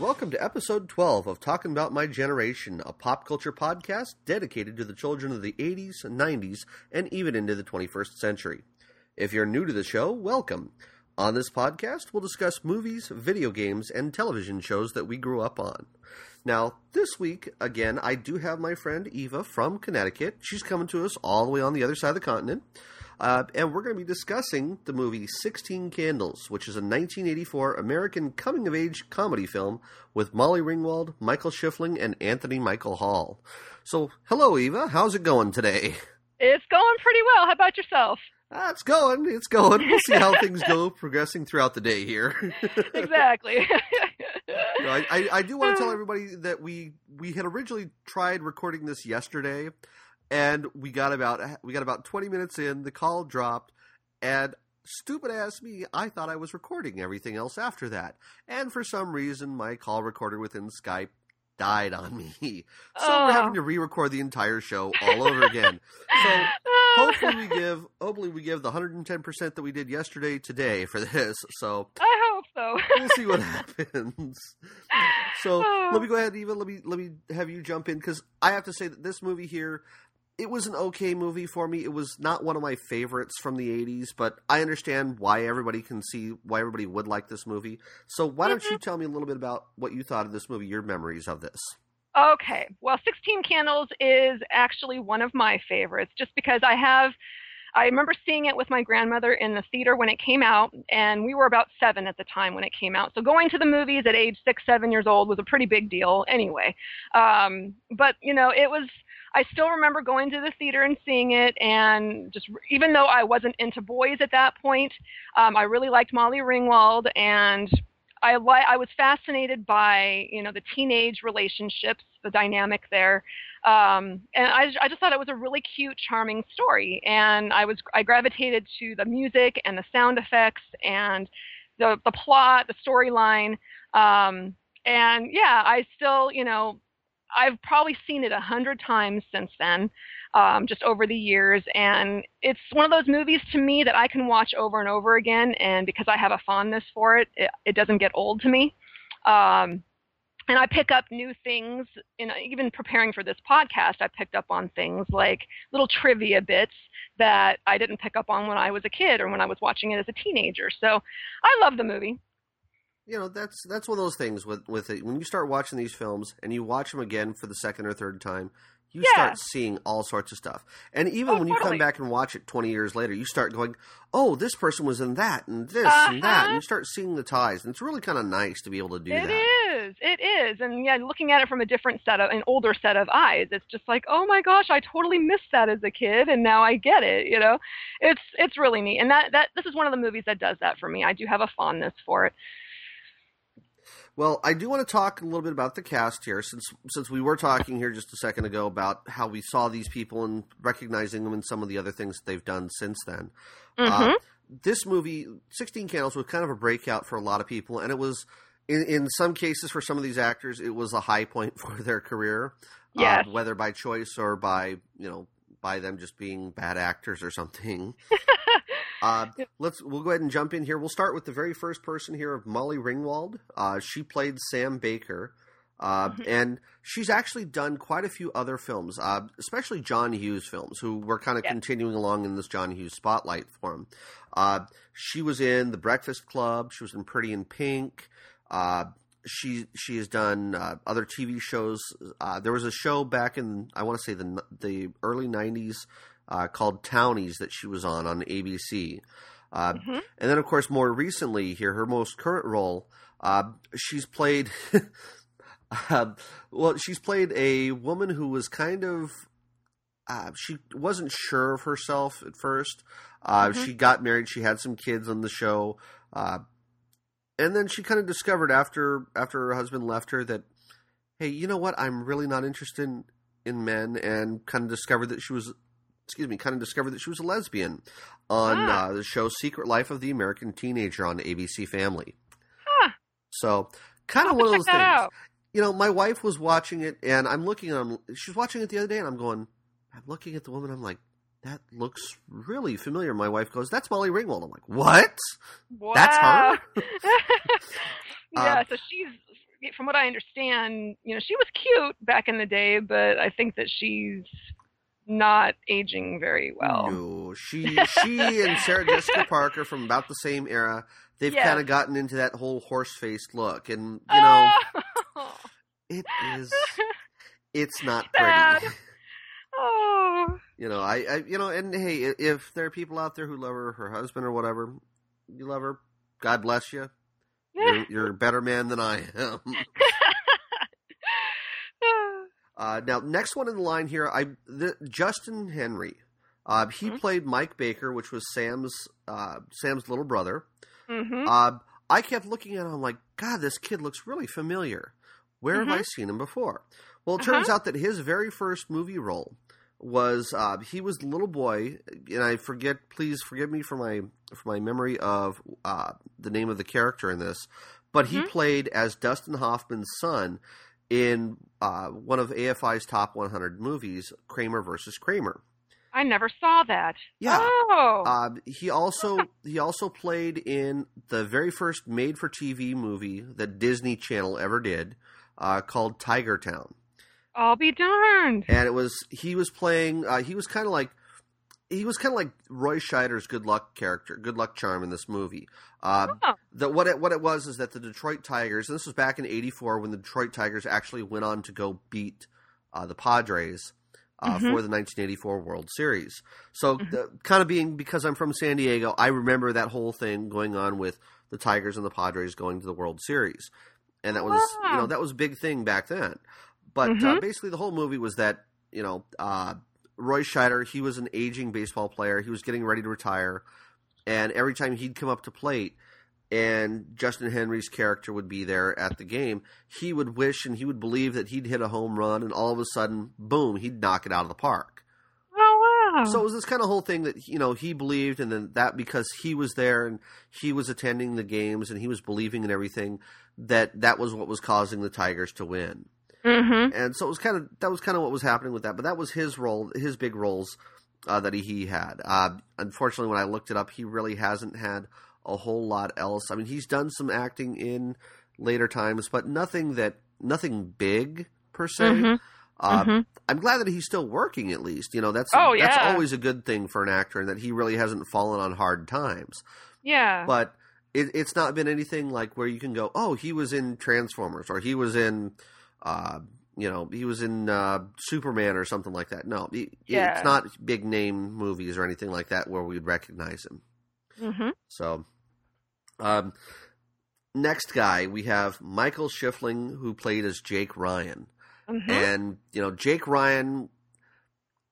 Welcome to episode 12 of Talking About My Generation, a pop culture podcast dedicated to the children of the 80s, 90s, and even into the 21st century. If you're new to the show, welcome. On this podcast, we'll discuss movies, video games, and television shows that we grew up on. Now, this week, again, I do have my friend Eva from Connecticut. She's coming to us all the way on the other side of the continent. Uh, and we're going to be discussing the movie 16 Candles, which is a 1984 American coming of age comedy film with Molly Ringwald, Michael Schoeffling, and Anthony Michael Hall. So, hello, Eva. How's it going today? It's going pretty well. How about yourself? Ah, it's going. It's going. We'll see how things go progressing throughout the day here. exactly. I, I, I do want to tell everybody that we we had originally tried recording this yesterday, and we got about we got about 20 minutes in the call dropped and stupid ass me i thought i was recording everything else after that. And for some reason my call recorder within skype died on me. So oh. we're having to re-record the entire show all over again. So hopefully we give hopefully we give the 110% that we did yesterday today for this. So i hope so. we'll see what happens. So oh. let me go ahead even let me let me have you jump in because i have to say that this movie here it was an okay movie for me. It was not one of my favorites from the 80s, but I understand why everybody can see why everybody would like this movie. So why don't you mm-hmm. tell me a little bit about what you thought of this movie, your memories of this? Okay. Well, 16 Candles is actually one of my favorites just because I have I remember seeing it with my grandmother in the theater when it came out, and we were about seven at the time when it came out. So going to the movies at age six, seven years old was a pretty big deal anyway. Um, but, you know, it was I still remember going to the theater and seeing it, and just even though I wasn't into boys at that point, um, I really liked Molly Ringwald, and I li- I was fascinated by you know the teenage relationships, the dynamic there, um, and I I just thought it was a really cute, charming story, and I was I gravitated to the music and the sound effects and the the plot, the storyline. Um, and yeah, I still, you know, I've probably seen it a hundred times since then, um, just over the years, and it's one of those movies to me that I can watch over and over again, and because I have a fondness for it, it, it doesn't get old to me. Um, and I pick up new things. In even preparing for this podcast, I picked up on things like little trivia bits that I didn't pick up on when I was a kid or when I was watching it as a teenager. So I love the movie you know that's that's one of those things with with it. When you start watching these films and you watch them again for the second or third time, you yeah. start seeing all sorts of stuff. And even oh, when you come back and watch it 20 years later, you start going, "Oh, this person was in that and this uh-huh. and that." And you start seeing the ties. And it's really kind of nice to be able to do it that. It is. It is. And yeah, looking at it from a different set of an older set of eyes, it's just like, "Oh my gosh, I totally missed that as a kid and now I get it." You know? It's it's really neat. And that that this is one of the movies that does that for me. I do have a fondness for it. Well, I do want to talk a little bit about the cast here, since since we were talking here just a second ago about how we saw these people and recognizing them and some of the other things that they've done since then. Uh, mm-hmm. Uh, this movie, Sixteen Candles, was kind of a breakout for a lot of people, and it was in in some cases for some of these actors, it was a high point for their career. Yes. Uh, whether by choice or by you know by them just being bad actors or something. Uh, let's we'll go ahead and jump in here. We'll start with the very first person here of Molly Ringwald. Uh, she played Sam Baker. Uh, mm-hmm. and she's actually done quite a few other films, uh, especially John Hughes films, who were kind of continuing along in this John Hughes spotlight for him. Uh, she was in The Breakfast Club. She was in Pretty in Pink. Uh, she she has done uh, other TV shows. there was a show back in I want to say the the early '90s uh, called Townies that she was on on ABC. Uh, mm-hmm. And then, of course, more recently here, her most current role, uh, she's played. Um, well, she's played a woman who was kind of. Uh, she wasn't sure of herself at first. Uh, mm-hmm. She got married. She had some kids on the show, uh, and then she kind of discovered after after her husband left her that, hey, you know what? I'm really not interested in, in men, and kind of discovered that she was excuse me, kind of discovered that she was a lesbian on ah. uh, the show Secret Life of the American Teenager on ABC Family. Huh. So, kind of one of those things. Out. You know, my wife was watching it, and I'm looking at. She's watching it the other day, and I'm going. I'm looking at the woman. I'm like, that looks really familiar. My wife goes, "That's Molly Ringwald." I'm like, "What? Wow. That's her." yeah, uh, so she's from what I understand, you know, she was cute back in the day, but I think that she's not aging very well. No, she she and Sarah Jessica Parker from about the same era. They've Yes. kind of gotten into that whole horse faced look, and you know Oh. it is it's not pretty. oh. You know, I, I you know, and hey, if there are people out there who love her, her husband or whatever, you love her. God bless you. You're, you're a better man than I am. Uh, now, next one in the line here, I the, Justin Henry. Uh, he Mhm. played Mike Baker, which was Sam's uh, Sam's little brother. hmm Uh, I kept looking at him, like, God, this kid looks really familiar. Where have I Mhm. seen him before? Well, it Uh-huh. turns out that his very first movie role was uh, he was the little boy, and I forget. Please forgive me for my for my memory of uh, the name of the character in this, but he Mhm. played as Dustin Hoffman's son in uh, one of AFI's top 100 movies, Kramer versus Kramer. I never saw that. Yeah. Oh. Uh, he also he also played in the very first made for TV movie that Disney Channel ever did, uh, called Tiger Town, I'll be darned. and it was he was playing uh, he was kind of like he was kind of like Roy Scheider's Good Luck character, Good Luck Charm in this movie. Uh, Oh. the, what it what it was is that the Detroit Tigers, and this was back in '84 when the Detroit Tigers actually went on to go beat uh, the Padres uh, Mhm. for the 1984 World Series. So, Mhm. the, kind of being because I'm from San Diego, I remember that whole thing going on with the Tigers and the Padres going to the World Series, and that was you know that was a big thing back then. But uh, Mhm. basically, the whole movie was that you know. Roy Scheider, he was an aging baseball player. He was getting ready to retire. And every time he'd come up to plate and Justin Henry's character would be there at the game, he would wish and he would believe that he'd hit a home run and all of a sudden, boom, he'd knock it out of the park. Oh wow. So it was this kind of whole thing that, you know, he believed and then that because he was there and he was attending the games and he was believing in everything, that that was what was causing the Tigers to win hmm and so it was kind of that was kind of what was happening with that. But that was his role, his big roles uh, that he, he had. Uh, unfortunately, when I looked it up, he really hasn't had a whole lot else. I mean, he's done some acting in later times, but nothing that nothing big per se. Mhm. Uh, Mhm. I'm glad that he's still working at least. You know, that's Oh, that's yeah. always a good thing for an actor, and that he really hasn't fallen on hard times Yeah. but it, it's not been anything like where you can go, oh, he was in Transformers or he was in, uh, you know, he was in uh, Superman or something like that. No, it- Yeah. it's not big name movies or anything like that where we'd recognize him. hmm So, um, next guy we have Michael Schoeffling who played as Jake Ryan, hmm and you know Jake Ryan.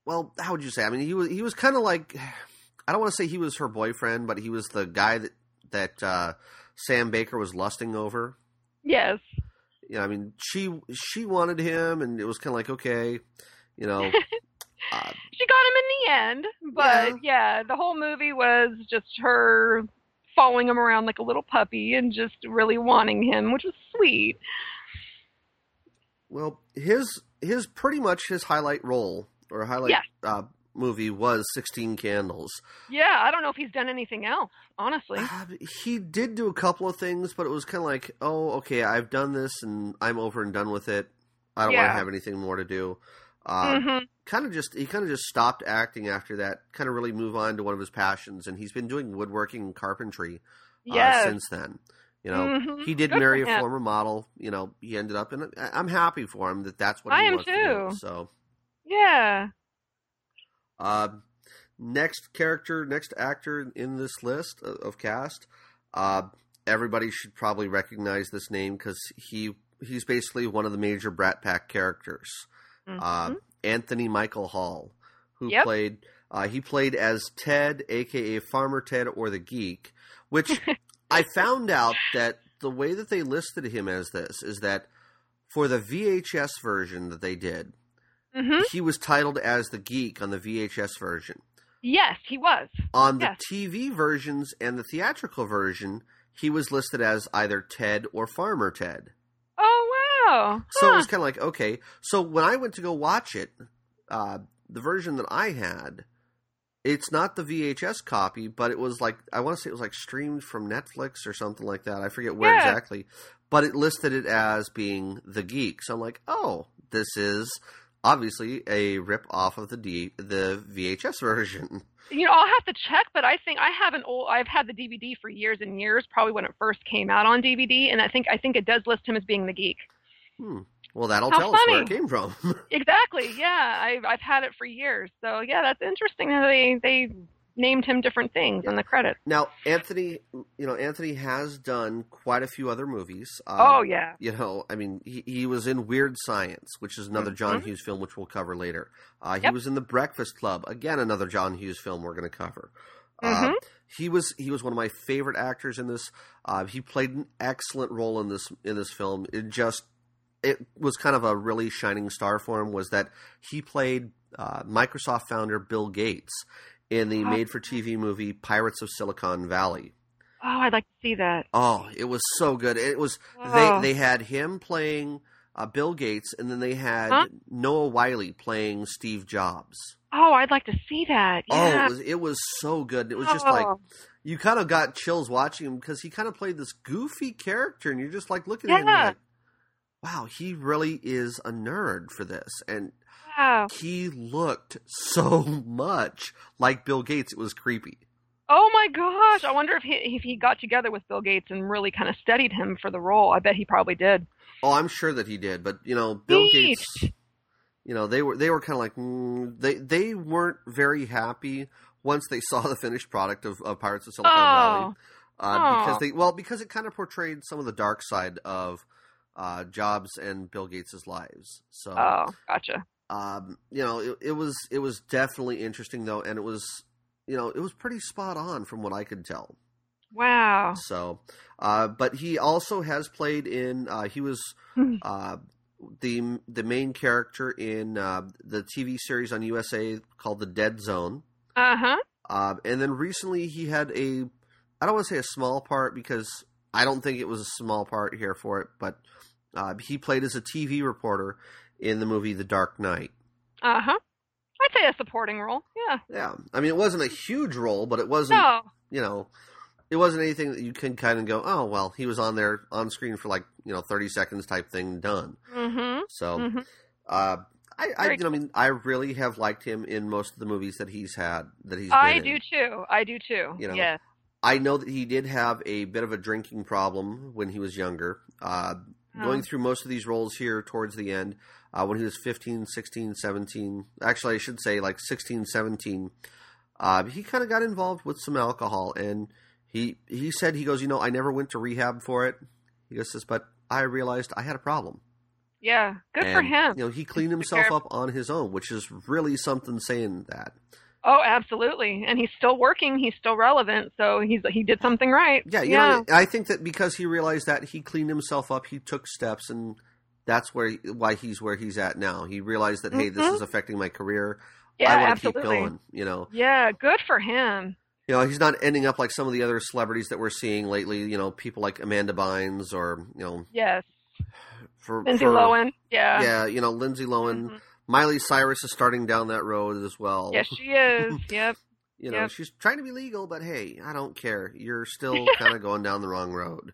Well, how would you say? I mean, he was he was kind of like I don't want to say he was her boyfriend, but he was the guy that that uh, Sam Baker was lusting over. Yes. Know, I mean, she she wanted him, and it was kind of like okay, you know. uh, She got him in the end, but yeah. the whole movie was just her following him around like a little puppy and just really wanting him, which was sweet. well, his his pretty much his highlight role or highlight Yes. uh, movie was Sixteen Candles. Yeah, I don't know if he's done anything else, honestly. Uh, he did do a couple of things, but it was kind of like, oh, okay, I've done this and I'm over and done with it. I don't want to have anything more to do. Uh, hmm Kind of just he kind of just stopped acting after that. Kind of really move on to one of his passions, and he's been doing woodworking and carpentry uh, Yes. since then. You know, Mhm. he did Good marry a former model. You know, he ended up, and I'm happy for him that that's what I he am wants to do. too. So, Yeah. Uh, next character, next actor in this list of, cast, uh, everybody should probably recognize this name because he he's basically one of the major Brat Pack characters. Uh, Mhm. Anthony Michael Hall, who Yep. played uh, he played as Ted, aka Farmer Ted or the Geek, which I found out that the way that they listed him as this is that for the VHS version that they did, hmm he was titled as the Geek on the VHS version. Yes, he was. On the TV versions and the theatrical version, he was listed as either Ted or Farmer Ted. Oh wow. So it was kind of like, okay. So when I went to go watch it, uh, the version that I had, it's not the VHS copy, but it was like I want to say it was like streamed from Netflix or something like that. I forget where Yeah. exactly, but it listed it as being the geek. So I'm like, oh, this is obviously a rip off of the D the VHS version. You know, I'll have to check, but I think I have an old. I've had the DVD for years and years, probably when it first came out on DVD, and I think I think it does list him as being the geek. Hmm. Well, that'll How tell us where it came from. Exactly. Yeah, I've I've had it for years. So yeah, that's interesting that they they named him different things in the credits. now, Anthony, you know, Anthony has done quite a few other movies. Um, oh yeah. You know, I mean, he, he was in Weird Science, which is another John Mhm. Hughes film, which we'll cover later. Uh, he Yep. was in The Breakfast Club, again another John Hughes film we're going to cover. Uh, he was he was one of my favorite actors in this. Uh, he played an excellent role in this in this film. It just it was kind of a really shining star for him was that he played uh, Microsoft founder Bill Gates in the Oh. made-for-TV movie Pirates of Silicon Valley. Oh, I'd like to see that. Oh, it was so good. It was Oh. they they had him playing uh, Bill Gates, and then they had Huh? Noah Wyle playing Steve Jobs. Oh, I'd like to see that. Oh, it was it was so good. It was just like Oh. you kind of got chills watching him because he kind of played this goofy character, and you're just like looking at him, Yeah. like, wow, he really is a nerd for this, and Wow. he looked so much like Bill Gates. It was creepy. Oh my gosh! I wonder if he if he got together with Bill Gates and really kind of studied him for the role. I bet he probably did. Oh, I'm sure that he did, but you know, Bill. Gates. You know, they were they were kind of like mm, they they weren't very happy once they saw the finished product of, of Pirates of Silicon Valley, Oh. uh, because they well because it kind of portrayed some of the dark side of uh, Jobs and Bill Gates' lives. So, Oh, gotcha. Um, you know, it, it was it was definitely interesting though, and it was you know it was pretty spot on from what I could tell. Wow. So, uh, but he also has played in. Uh, he was Hmm. uh, the the main character in uh, the TV series on USA called The Dead Zone. Uh huh. Uh, and then recently he had a. I don't want to say a small part because I don't think it was a small part here for it, but uh, he played as a TV reporter in the movie The Dark Knight. Uh huh. I'd say a supporting role. Yeah. Yeah, I mean it wasn't a huge role, but it wasn't. No. you know, it wasn't anything that you can kind of go, oh well, he was on there on screen for like you know thirty seconds type thing done. Mm-hmm. So, hmm uh, I, I, you know, I mean, I really have liked him in most of the movies that he's had that he's. I do in. too. I do too. You know, yes. I know that he did have a bit of a drinking problem when he was younger. Uh, Going Oh. through most of these roles here towards the end, uh, when he was 15, 16, 17, actually, I should say like 16, 17, uh, he kind of got involved with some alcohol. And he, he said, he goes, you know, I never went to rehab for it. He goes, but I realized I had a problem. Yeah. Good for him. You know, he cleaned himself up on his own, which is really something saying that. Oh, absolutely. And he's still working. He's still relevant. So he's he did something right. Yeah, you yeah. know, I think that because he realized that he cleaned himself up, he took steps, and that's where why he's where he's at now. He realized that hey, this Mhm. is affecting my career. yeah. I want to keep going. You know, Yeah. Good for him. you know, he's not ending up like some of the other celebrities that we're seeing lately. You know, people like Amanda Bynes or you know, Yes. for Lindsay for- Lohan. Yeah. Yeah, you know, Lindsay Lohan, Mhm. Miley Cyrus is starting down that road as well. Yes, she is. Yep. You know, Yep. she's trying to be legal, but hey, I don't care. You're still kind of going down the wrong road.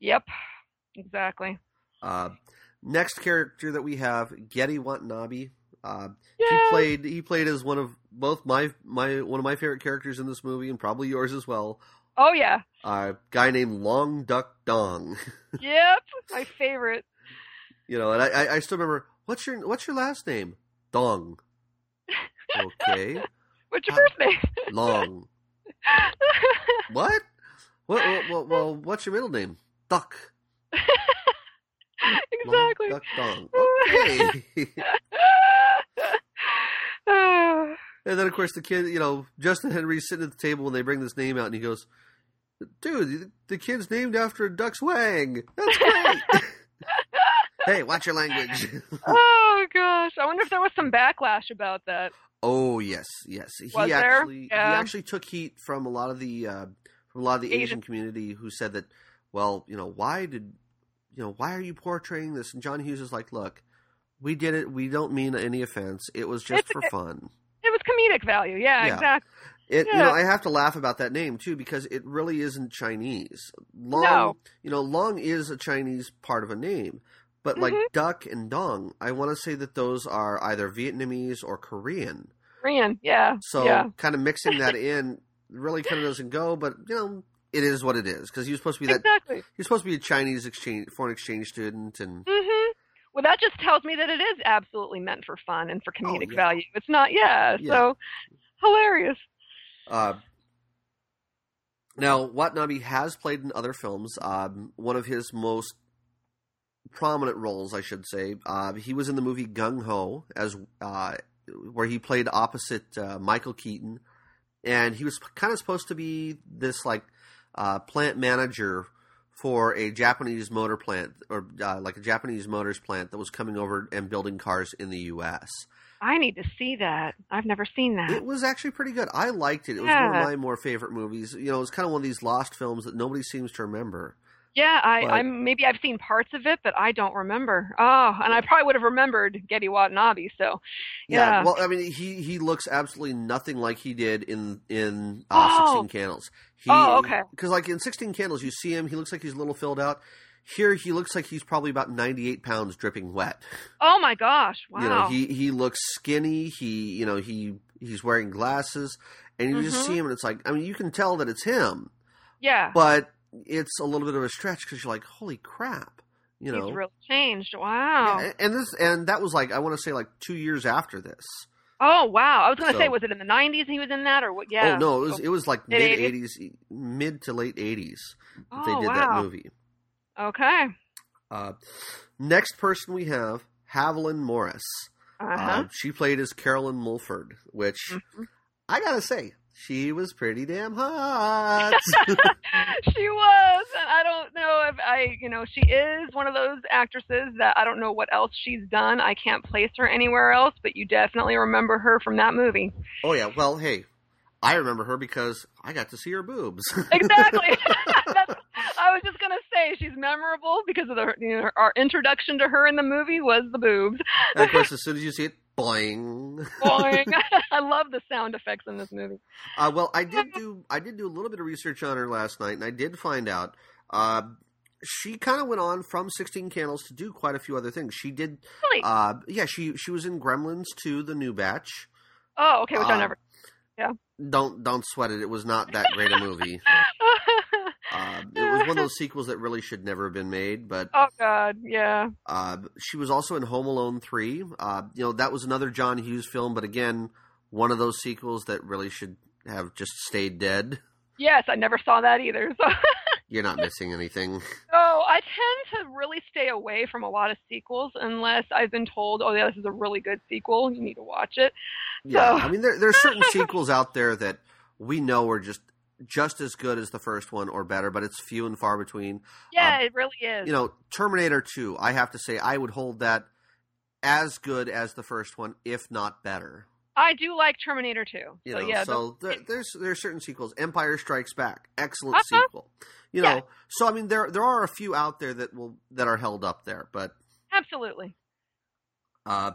Yep. Exactly. Uh, next character that we have, Gedde Watanabe. Uh. He played he played as one of both my my one of my favorite characters in this movie, and probably yours as well. Oh yeah. A guy named Long Duck Dong. Yep. My favorite. you know, and I, I I still remember what's your what's your last name? Dong. Okay, What's your Uh, first name? Long. What? What? Well, well, well, what's your middle name? Duck. Exactly. Duck Dong. Okay. And then, of course, the kid, you know, Justin Henry's sitting at the table when they bring this name out, and he goes, "Dude, the kid's named after a duck's wang. That's great." hey, watch your language. oh gosh, I wonder if there was some backlash about that. oh yes, yes. He Was there? actually Yeah. he actually took heat from a lot of the uh, from a lot of the Asian. Asian. community who said that, well, you know, why did you know why are you portraying this? And John Hughes is like, look, we did it. We don't mean any offense. It was just It's for fun. It was comedic value. Yeah, Yeah. exactly. It, Yeah. you know, I have to laugh about that name too because it really isn't Chinese. Long, No. you know, Long is a Chinese part of a name, but like Mhm. Duck and Dong, I want to say that those are either Vietnamese or Korean. Korean, yeah. So yeah. kind of mixing that in really kind of doesn't go, but you know, it is what it is because you're supposed to be that Exactly. you're supposed to be a Chinese exchange foreign exchange student, and Mm-hmm. Well, that just tells me that it is absolutely meant for fun and for comedic Oh, yeah. value. It's not, yeah. Yeah. So hilarious. Uh, now, Watanabe has played in other films. Um, one of his most prominent roles, I should say, uh, he was in the movie Gung Ho as uh, where he played opposite uh, Michael Keaton, and he was kind of supposed to be this like uh, plant manager for a Japanese motor plant or uh, like a Japanese motors plant that was coming over and building cars in the U.S. I need to see that. I've never seen that. It was actually pretty good. I liked it. It was one of my more favorite movies. You know, it was kind of one of these lost films that nobody seems to remember. Yeah, I, But- I'm maybe I've seen parts of it, but I don't remember. Oh, and I probably would have remembered Gedde Watanabe. So, yeah. Well, I mean, he he looks absolutely nothing like he did in in uh, Oh. Sixteen Candles. He, Oh, okay. Because like in Sixteen Candles, you see him. He looks like he's a little filled out. Here, he looks like he's probably about ninety eight pounds, dripping wet. oh my gosh, wow. You know, he he looks skinny. He you know he he's wearing glasses, and you just Mhm. see him, and it's like I mean, you can tell that it's him. yeah, but it's a little bit of a stretch because you're like, holy crap, you know. he's really changed. Wow. Yeah, and this and that was like I want to say like two years after this. Oh wow. I was gonna So- say, was it in the '90s he was in that, or what? Yeah. Oh no, it was it was like mid Mid-eighties? mid to late eighties that Oh, they did wow. that movie. Okay. Uh, next person we have Haviland Morris. Uh Uh, she played as Carolyn Mulford, which Mhm. I gotta say she was pretty damn hot. she was, and I don't know if I, you know, she is one of those actresses that I don't know what else she's done. I can't place her anywhere else, but you definitely remember her from that movie. oh yeah, well hey, I remember her because I got to see her boobs. Exactly. I was just gonna say she's memorable because of the, you know, our introduction to her in the movie was the boobs. And of course, as soon as you see it, boing. Boing. I love the sound effects in this movie. Uh, well, I did do I did do a little bit of research on her last night, and I did find out uh, she kind of went on from Sixteen Candles to do quite a few other things. She did, Really? uh, yeah, she she was in Gremlins 2, the new batch. oh, okay, which uh, I never. Yeah. Don't don't sweat it; it was not that great a movie. Uh, it was one of those sequels that really should never have been made. But oh God, yeah. uh, she was also in Home Alone 3. Uh, you know, that was another John Hughes film, but again, one of those sequels that really should have just stayed dead. Yes, I never saw that either. So. You're not missing anything. Oh, I tend to really stay away from a lot of sequels unless I've been told, oh, yeah, this is a really good sequel. You need to watch it. Yeah, So- I mean, there there are certain sequels out there that we know are just just as good as the first one or better, but it's few and far between. Yeah, Um, it really is. You know, Terminator Two. I have to say, I would hold that as good as the first one, if not better. I do like Terminator 2. You so, know, yeah, so the- there, there's there are certain sequels. Empire Strikes Back, excellent Uh-huh. sequel. You know, Yeah. so I mean, there there are a few out there that will that are held up there, but absolutely. uh,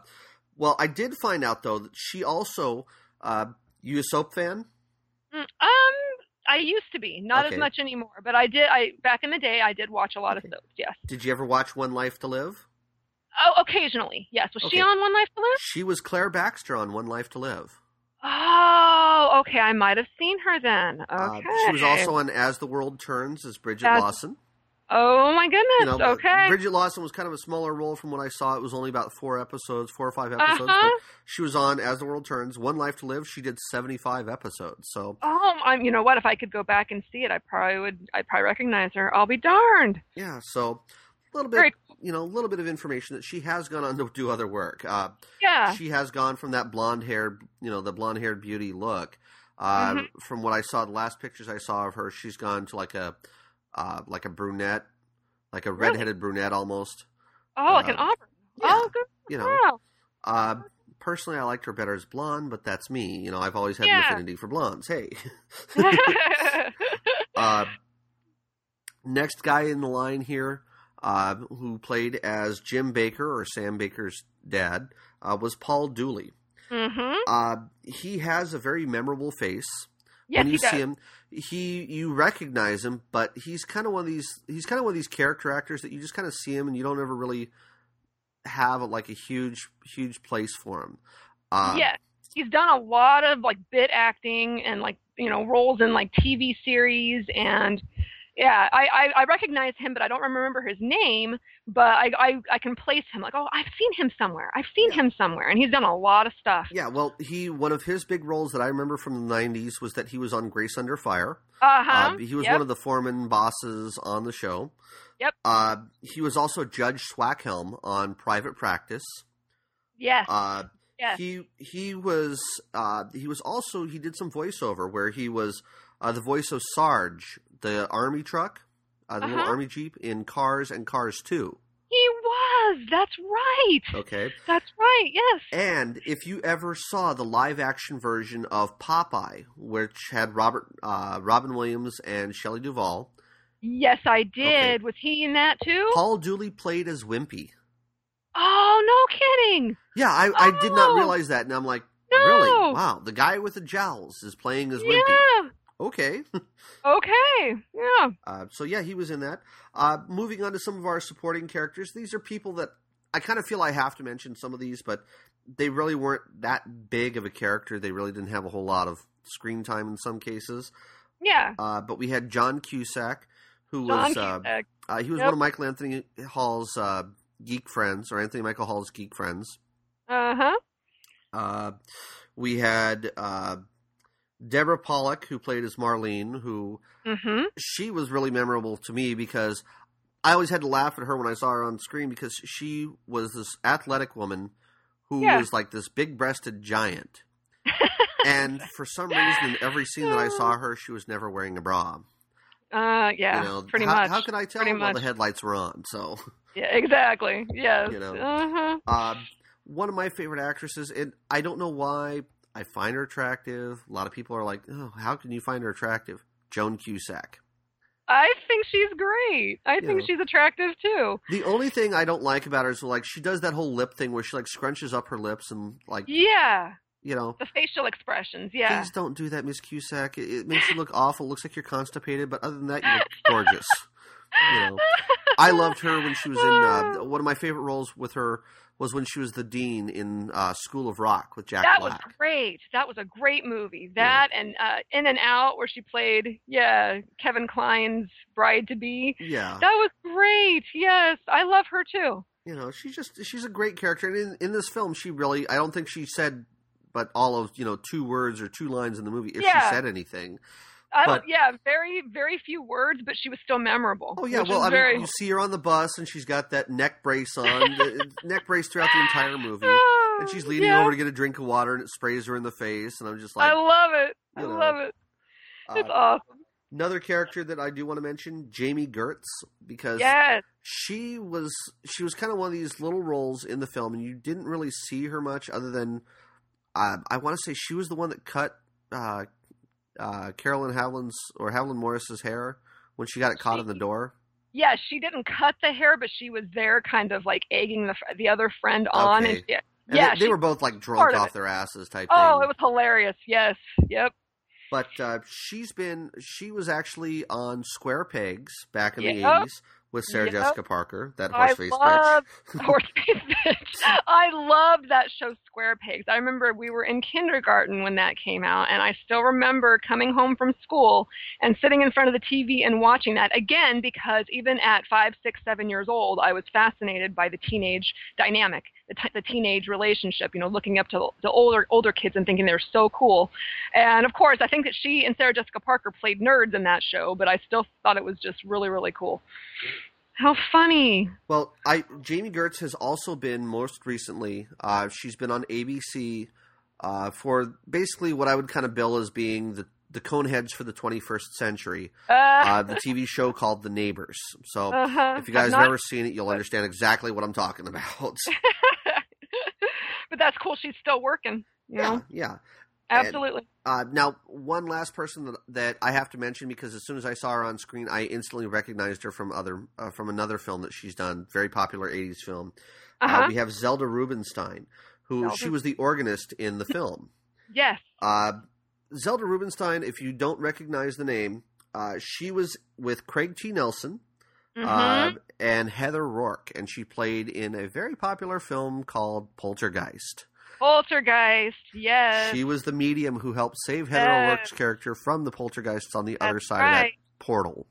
well, I did find out though that she also. Uh, you a soap fan? Mm, Um, I used to be, not Okay. as much anymore, but I did. I back in the day, I did watch a lot Okay. of soaps. Yes. Did you ever watch One Life to Live? Oh, occasionally. Yes. Was Okay. she on One Life to Live? She was Claire Baxter on One Life to Live. Oh, okay. I might have seen her then. Uh, Okay. she was also on As the World Turns as Bridget As- Lawson. Oh my goodness. You know, okay. Bridget Lawson was kind of a smaller role from what I saw. It was only about four episodes, four or five episodes. Uh-huh. But she was on As the World Turns, One Life to Live. She did seventy-five episodes. So Oh, I'm. You know what? If I could go back and see it, I probably would. I'd probably recognize her. I'll be darned. yeah, so a little bit, Very you know, a little bit of information that she has gone on to do other work. Uh, Yeah. she has gone from that blonde haired, you know, the blonde haired beauty look. Uh, Mhm. From what I saw, the last pictures I saw of her, she's gone to like a, uh, like a brunette, like a Really? redheaded brunette almost. oh, like an uh, auburn. yeah, Oh, good. You know, Wow. uh, personally, I liked her better as blonde, but that's me. You know, I've always had an affinity for blondes. Hey, uh, next guy in the line here, uh, who played as Jim Baker or Sam Baker's dad, uh, was Paul Dooley. mhm. Uh, he has a very memorable face. Yes, when you he does. see him, he you recognize him, but he's kind of one of these. He's kind of one of these character actors that you just kind of see him and you don't ever really have like a huge huge place for him. Uh, yes, he's done a lot of like bit acting and like you know roles in like TV series and yeah, I, I, I recognize him, but I don't remember his name. But I, I, I can place him like, oh, I've seen him somewhere. I've seen him somewhere, and he's done a lot of stuff. Yeah, well, he one of his big roles that I remember from the '90s was that he was on Grace Under Fire. Uh-huh. Uh, he was Yep. one of the foreman bosses on the show. Yep. Uh, he was also Judge Swackhelm on Private Practice. Yes. Uh, yes. He he was uh, he was also he did some voiceover where he was uh, the voice of Sarge, the army truck, uh, the little Uh-huh. army jeep in Cars and Cars Two. he was. That's right. Okay, That's right. Yes. and if you ever saw the live action version of Popeye, which had Robert uh, Robin Williams and Shelley Duvall, Yes, I did. Was he in that too? Paul Dooley played as Wimpy. Oh, no kidding. Yeah, I, I did not Oh. realize that, and I'm like, No. really? Wow, the guy with the jowls is playing as Wimpy. Okay. Okay. Yeah. Uh, so yeah, he was in that. Uh, moving on to some of our supporting characters, these are people that I kind of feel I have to mention some of these, but they really weren't that big of a character. They really didn't have a whole lot of screen time in some cases. Yeah. Uh, but we had John Cusack, who John was uh, Cusack. uh, he was Yep. one of Michael Anthony Hall's uh, geek friends, or Anthony Michael Hall's geek friends. Uh-huh. Uh, we had uh, Deborah Pollack, who played as Marlene, who Mm-hmm. she was really memorable to me because I always had to laugh at her when I saw her on screen because she was this athletic woman who Yeah. was like this big breasted giant. and for some reason, in every scene that I saw her, she was never wearing a bra. Uh, yeah. you know, pretty how, much. How could I tell? Pretty Well, the headlights were on. So, Yeah, exactly. Yes. You know. Uh-huh. uh, one of my favorite actresses, and I don't know why I find her attractive. A lot of people are like, "Oh, how can you find her attractive?" Joan Cusack. I think she's great. I You think know. she's attractive too. The only thing I don't like about her is like she does that whole lip thing where she like scrunches up her lips and like Yeah. you know. The facial expressions. Yeah. Please don't do that, Miss Cusack. It, it makes you look awful. It looks like you're constipated, but other than that, you look gorgeous. You know, I loved her when she was in uh, one of my favorite roles with her was when she was the dean in uh, School of Rock with Jack that was Black. great. That was a great movie. That and uh, In and Out, where she played, yeah, Kevin Kline's bride to be. Yeah, That was great. Yes, I love her too. you know, she's just she's a great character, and in, in this film, she really I don't think she said but all of you know two words or two lines in the movie if Yeah. she said anything. I But- don't, yeah, very very few words, but she was still memorable. Oh yeah, well, I mean, very... you see her on the bus, and she's got that neck brace on, neck brace throughout the entire movie, and she's leaning yeah. over to get a drink of water, and it sprays her in the face, and I'm just like, I love it. I know, love it. It's uh, awesome. another character that I do want to mention, Jami Gertz, because Yes. she was she was kind of one of these little roles in the film, and you didn't really see her much other than uh, I want to say she was the one that cut uh, uh, Carolyn Havlin's or Havlin Morris's hair when she got it caught in the door. Yeah, she didn't cut the hair, but she was there, kind of like egging the the other friend on. Okay. And she, And yeah, they, they were both like drunk off their asses type Oh, thing. it was hilarious. Yes. Yep. But uh, she's been she was actually on Square Pegs back in the Yep. eighties with Sarah Yep. Jessica Parker, that I horse face love bitch. Horseface Bitch. I loved that show, Square Pegs. I remember we were in kindergarten when that came out, and I still remember coming home from school and sitting in front of the TV and watching that again because even at five, six, seven years old, I was fascinated by the teenage dynamic, the, t- the teenage relationship. You know, looking up to the older older kids and thinking they're so cool. And of course, I think that she and Sarah Jessica Parker played nerds in that show, but I still thought it was just really, really cool. How funny! Well, I Jami Gertz has also been most recently. Uh, she's been on ABC uh, for basically what I would kind of bill as being the the Coneheads for the 21st century. Uh, Uh, the TV show called The Neighbors. So uh-huh. if you guys have never seen it, you'll understand exactly what I'm talking about. but that's cool. She's still working. You yeah, know, yeah. absolutely. Uh, now, one last person that, that I have to mention because as soon as I saw her on screen, I instantly recognized her from other uh, from another film that she's done, very popular '80s film. Uh-huh. Uh, we have Zelda Rubinstein, who Zelda. she was the organist in the film. yes. Uh, Zelda Rubinstein, if you don't recognize the name, uh, she was with Craig T. Nelson Mhm. uh, and Heather Rourke, and she played in a very popular film called Poltergeist. Poltergeist. Yes. She was the medium who helped save Heather Yes. O'Rourke's character from the poltergeists on the other That's side of that portal.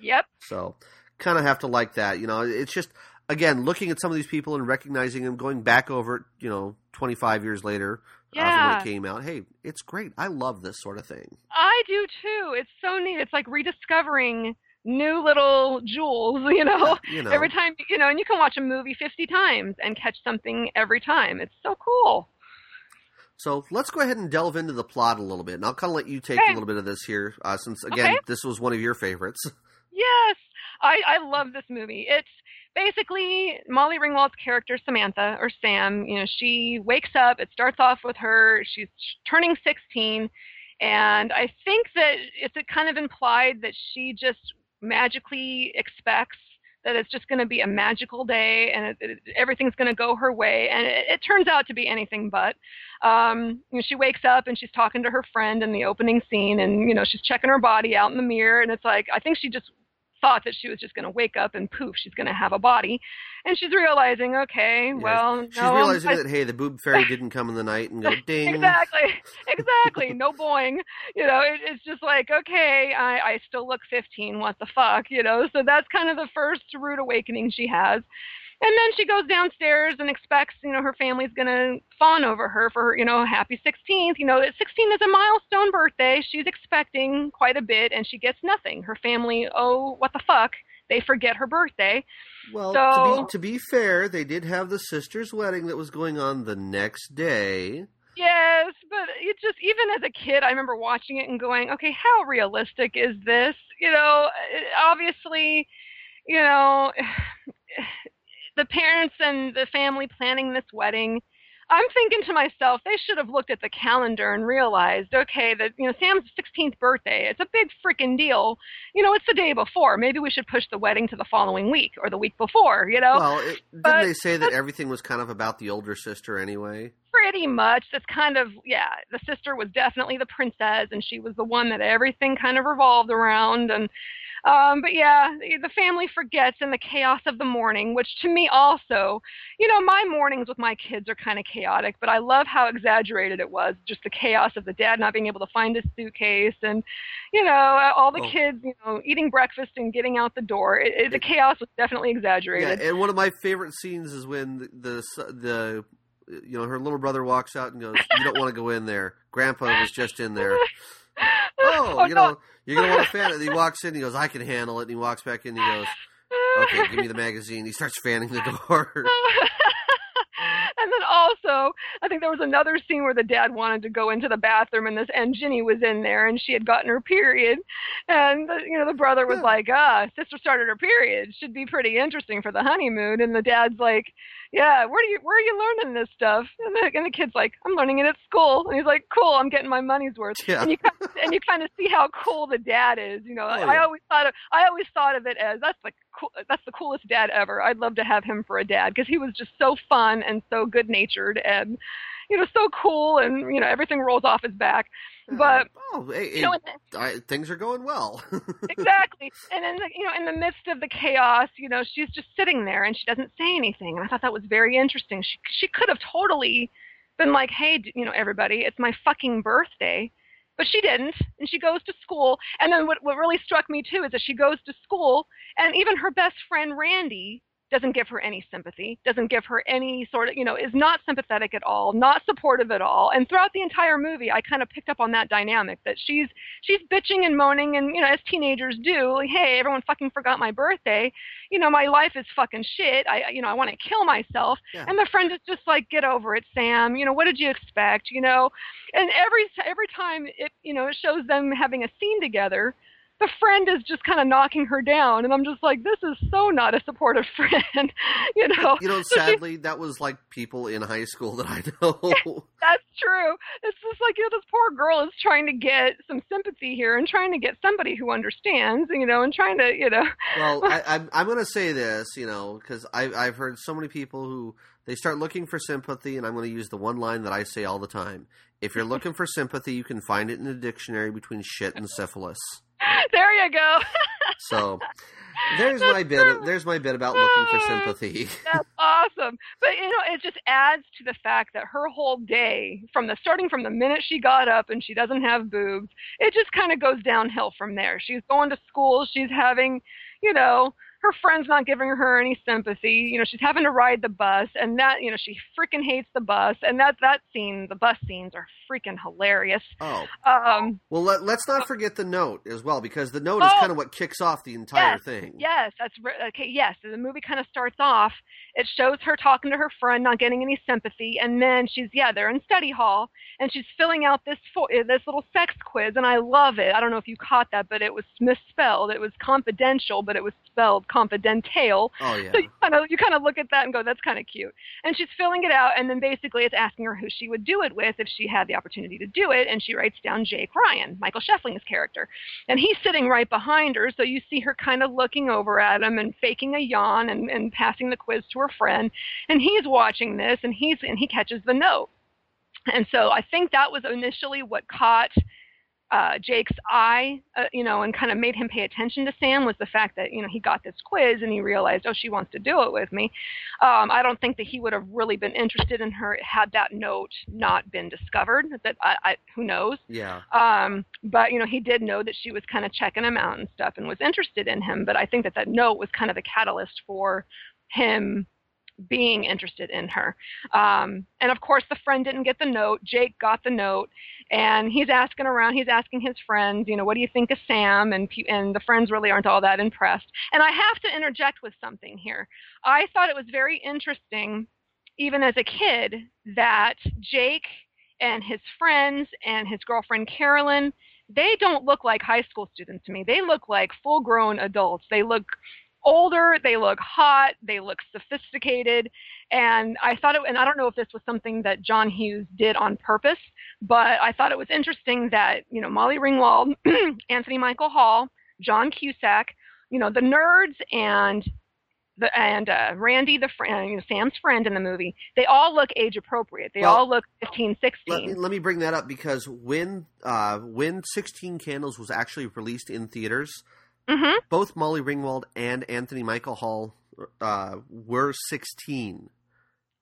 Yep. So, kind of have to like that. You know, it's just again looking at some of these people and recognizing them, going back over it. You know, twenty five years later uh, when it came out. Hey, it's great. I love this sort of thing. I do too. It's so neat. It's like rediscovering new little jewels, you know. You know, Every time, you know, and you can watch a movie 50 times and catch something every time. It's so cool. So let's go ahead and delve into the plot a little bit, and I'll kind of let you take Okay. a little bit of this here, uh, since again Okay. this was one of your favorites. Yes, I, I love this movie. It's basically Molly Ringwald's character Samantha or Sam. You know, she wakes up. It starts off with her. She's turning 16, and I think that it's kind of implied that she just magically expects that it's just going to be a magical day and it, it, everything's going to go her way. And it, it turns out to be anything but. Um, you know, she wakes up and she's talking to her friend in the opening scene, and you know she's checking her body out in the mirror, and it's like I think she just thought that she was just going to wake up and poof, she's going to have a body, and she's realizing, okay, Yeah, well, She's no, realizing I- that hey, the boob fairy didn't come in the night and go ding. Exactly, exactly. No boing. You know, it, it's just like, okay, I, I still look 15. What the fuck? You know, so that's kind of the first rude awakening she has. And then she goes downstairs and expects, you know, her family's going to fawn over her for her, you know, happy 16th. You know, 16 is a milestone birthday. She's expecting quite a bit and she gets nothing. Her family, oh, what the fuck? They forget her birthday. Well, So- to be to be fair, they did have the sister's wedding that was going on the next day. Yes, but it just even as a kid, I remember watching it and going, "Okay, how realistic is this?" You know, obviously, you know, the parents and the family planning this wedding. I'm thinking to myself, they should have looked at the calendar and realized, okay, that you know Sam's 16th birthday. It's a big freaking deal. You know, it's the day before. Maybe we should push the wedding to the following week or the week before. You know, Well, it, didn't they say that everything was kind of about the older sister anyway? pretty much that's kind of yeah the sister was definitely the princess and she was the one that everything kind of revolved around and um but yeah the family forgets in the chaos of the morning which to me also you know my mornings with my kids are kind of chaotic but i love how exaggerated it was just the chaos of the dad not being able to find his suitcase and you know all the Oh. kids you know eating breakfast and getting out the door it, it, the chaos was definitely exaggerated. Yeah, and one of my favorite scenes is when the, the the you know her little brother walks out and goes, "You don't want to go in there. Grandpa was just in there." Oh, you no. know, you're gonna want to fan it. And he walks in. He goes, "I can handle it." And he walks back in. He goes, "Okay, give me the magazine." He starts fanning the door. and then also, I think there was another scene where the dad wanted to go into the bathroom, and this and Ginny was in there, and she had gotten her period, and the, you know the brother was Yeah. like, "Ah, sister started her period. Should be pretty interesting for the honeymoon." And the dad's like, "Yeah, where do you where are you learning this stuff?" And the and the kid's like, "I'm learning it at school." And he's like, "Cool, I'm getting my money's worth." Yeah. And you kind of, and you kind of see how cool the dad is. You know, I, Oh, I always thought of I always thought of it as that's the cool, that's the coolest dad ever. I'd love to have him for a dad because he was just so fun and so good natured and you know so cool and you know everything rolls off his back. But oh, hey, you know, the, I, things are going well. exactly. And then you know in the midst of the chaos, you know she's just sitting there and she doesn't say anything. And I thought that was very interesting. She she could have totally been like, hey, you know everybody, it's my fucking birthday. But she didn't, and she goes to school. And then what, what really struck me too is that she goes to school, and even her best friend Randy doesn't give her any sympathy, doesn't give her any sort of, you know, is not sympathetic at all, not supportive at all. And throughout the entire movie, I kind of picked up on that dynamic that she's she's bitching and moaning, and you know, as teenagers do, like, hey, everyone fucking forgot my birthday. You know, my life is fucking shit. I, you know, I want to kill myself. Yeah. And the friend is just like, get over it, Sam. You know, what did you expect? You know, and every every time it, you know, it shows them having a scene together the friend is just kind of knocking her down and i'm just like this is so not a supportive friend you know? You know, sadly, that was like people in high school that I know. that's true. It's just like you know this poor girl is trying to get some sympathy here and trying to get somebody who understands you know and trying to you know? Well, I, I'm I'm going to say this, you know, because I've heard so many people who they start looking for sympathy, and I'm going to use the one line that I say all the time: If you're looking for sympathy, you can find it in the dictionary between shit and syphilis. There you go. So there's my bit. There's my bit about looking for sympathy. That's awesome. But you know, it just adds to the fact that her whole day, from the starting from the minute she got up and she doesn't have boobs, it just kind of goes downhill from there. She's going to school. She's having, you know, her friend's not giving her any sympathy. You know, she's having to ride the bus, and that you know she freaking hates the bus, and that that scene, the bus scenes are freaking hilarious. Oh, Um, well, let, let's not forget the note as well, because the note is Oh. kind of what kicks off the entire yes, thing. Yes, that's okay. Yes, the movie kind of starts off. It shows her talking to her friend, not getting any sympathy, and then she's yeah, they're in study hall, and she's filling out this fo- uh, this little sex quiz, and I love it. I don't know if you caught that, but it was misspelled. It was confidential, but it was spelled confidential. Oh yeah. So you kind of you kind of look at that and go, that's kind of cute. And she's filling it out, and then basically it's asking her who she would do it with if she had the opportunity to do it, and she writes down Jake Ryan, Michael Schoeffling's character, and he's sitting right behind her, so you see her kind of looking over at him and faking a yawn and, and passing the quiz to her friend, and he's watching this, and he's and he catches the note. And so I think that was initially what caught uh, Jake's eye, uh, you know, and kind of made him pay attention to Sam was the fact that you know he got this quiz and he realized, oh, she wants to do it with me. Um, I don't think that he would have really been interested in her had that note not been discovered. That I, I who knows. yeah. Um, but you know, he did know that she was kind of checking him out and stuff and was interested in him. But I think that that note was kind of the catalyst for him being interested in her. Um, and of course, the friend didn't get the note. Jake got the note, and he's asking around. He's asking his friends, you know, what do you think of Sam? And and the friends really aren't all that impressed. And I have to interject with something here. I thought it was very interesting, even as a kid, that Jake and his friends and his girlfriend Carolyn they don't look like high school students to me. They look like full grown adults. They look older, they look hot, they look sophisticated. And I thought it, and I don't know if this was something that John Hughes did on purpose, but I thought it was interesting that, you know, Molly Ringwald, Anthony Michael Hall, John Cusack, you know, the nerds and the, and uh, Randy, the friend, you know, Sam's friend in the movie, they all look age appropriate. They Well, all look 15, 16. Let me, let me bring that up because when uh, when Sixteen Candles was actually released in theaters, hmm both Molly Ringwald and Anthony Michael Hall uh, were 16.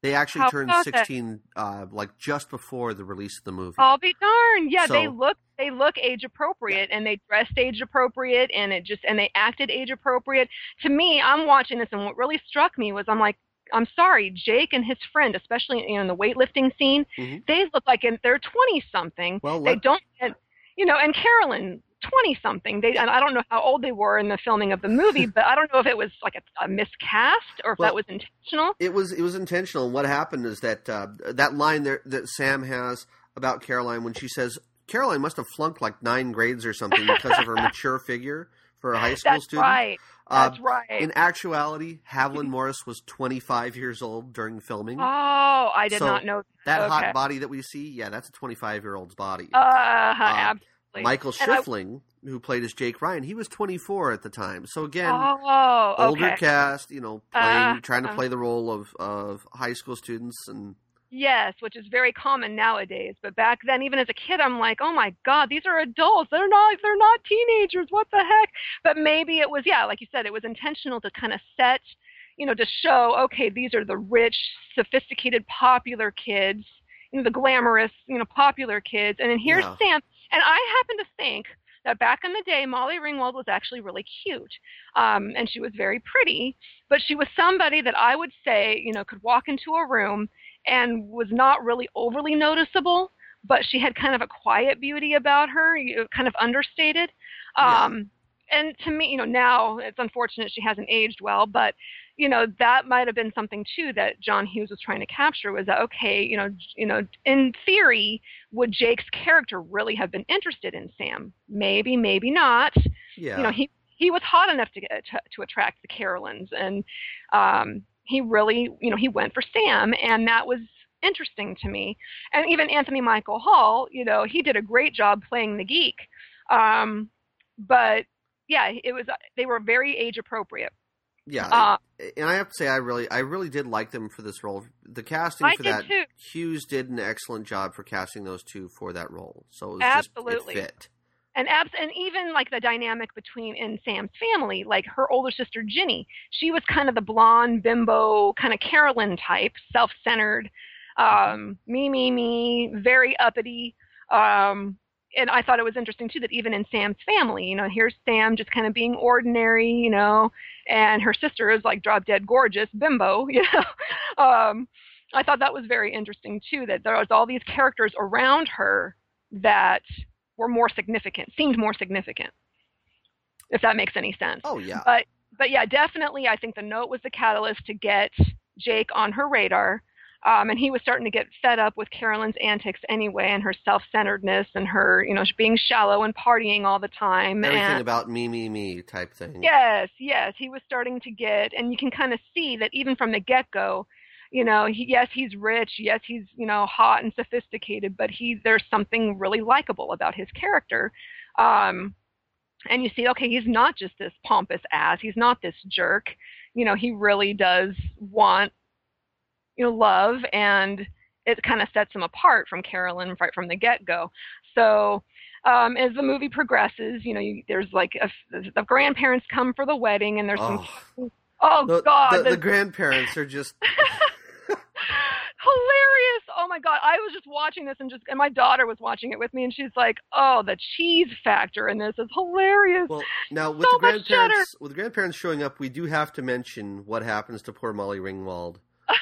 They actually How turned 16 uh, like just before the release of the movie. I'll be darned. Yeah, they look they look age appropriate and they dressed age appropriate and it just and they acted age appropriate. To me, I'm watching this and what really struck me was I'm like I'm sorry, Jake and his friend, especially you know, in the weightlifting scene, Mhm. they look like in, they're 20 something. Well, They don't, and, you know, and Carolyn, 20 something. They, and I don't know how old they were in the filming of the movie, but I don't know if it was like a, a miscast or if Well- that was intentional. it was it was intentional. And what happened is that uh, that line there that Sam has about Caroline when she says Caroline must have flunked like nine grades or something because of her mature figure for a high school student. That's student. right. Uh, That's right. in actuality, Haviland Morris was 25 years old during filming. oh, I did So, not know. that okay. hot body that we see, yeah, that's a 25 year old's body. Uh, absolutely. Michael and I- Schoeffling, who played as Jake Ryan, he was 24 at the time. So again, Oh, older okay. cast, you know, playing, Uh, trying to uh. play the role of, of high school students and Yes, which is very common nowadays. But back then, even as a kid, I'm like, oh my god, these are adults. They're not. They're not teenagers. What the heck? But maybe it was, yeah, like you said, it was intentional to kind of set, you know, to show, okay, these are the rich, sophisticated, popular kids, you know, the glamorous, you know, popular kids. And then here's Yeah. Sam. And I happen to think that back in the day, Molly Ringwald was actually really cute, um, and she was very pretty. But she was somebody that I would say, you know, could walk into a room and was not really overly noticeable, but she had kind of a quiet beauty about her, you know, kind of understated. Yeah. Um, and to me, you know, now it's unfortunate she hasn't aged well, but you know that might have been something too that John Hughes was trying to capture was that okay, you know, you know, in theory, would Jake's character really have been interested in Sam? Maybe, maybe not yeah. you know he he was hot enough to get to, to attract the Carolyns and um he really you know he went for Sam and that was interesting to me and even Anthony Michael Hall you know he did a great job playing the geek um but yeah it was they were very age appropriate Yeah, uh, and I have to say, I really, I really did like them for this role. The casting I for that, too. Hughes did an excellent job for casting those two for that role. So it was Absolutely. just it fit. And abs- and even like the dynamic between in Sam's family, like her older sister Ginny, she was kind of the blonde bimbo, kind of Carolyn type, self-centered, um, me, me, me, very uppity. Um, and I thought it was interesting too that even in Sam's family, you know, here's Sam just kind of being ordinary, you know, and her sister is like drop dead gorgeous bimbo, you know. um, I thought that was very interesting too that there was all these characters around her that were more significant, seemed more significant. If that makes any sense. Oh yeah. But but yeah, definitely I think the note was the catalyst to get Jake on her radar um, and he was starting to get fed up with Carolyn's antics anyway, and her self-centeredness, and her, you know, being shallow and partying all the time. Everything and, about me, me, me type thing. Yes, yes, he was starting to get, and you can kind of see that even from the get-go. You know, he, yes, he's rich. Yes, he's you know hot and sophisticated, but he there's something really likable about his character. Um, and you see, okay, he's not just this pompous ass. He's not this jerk. You know, he really does want you know love and it kind of sets him apart from Carolyn right from the get go. So um, as the movie progresses, you know, you, there's like a, the grandparents come for the wedding, and there's oh. some. Oh the, God! The, the, the grandparents are just hilarious. Oh my God! I was just watching this, and just and my daughter was watching it with me, and she's like, "Oh, the cheese factor in this is hilarious." Well, now with so the grandparents, with the grandparents showing up, we do have to mention what happens to poor Molly Ringwald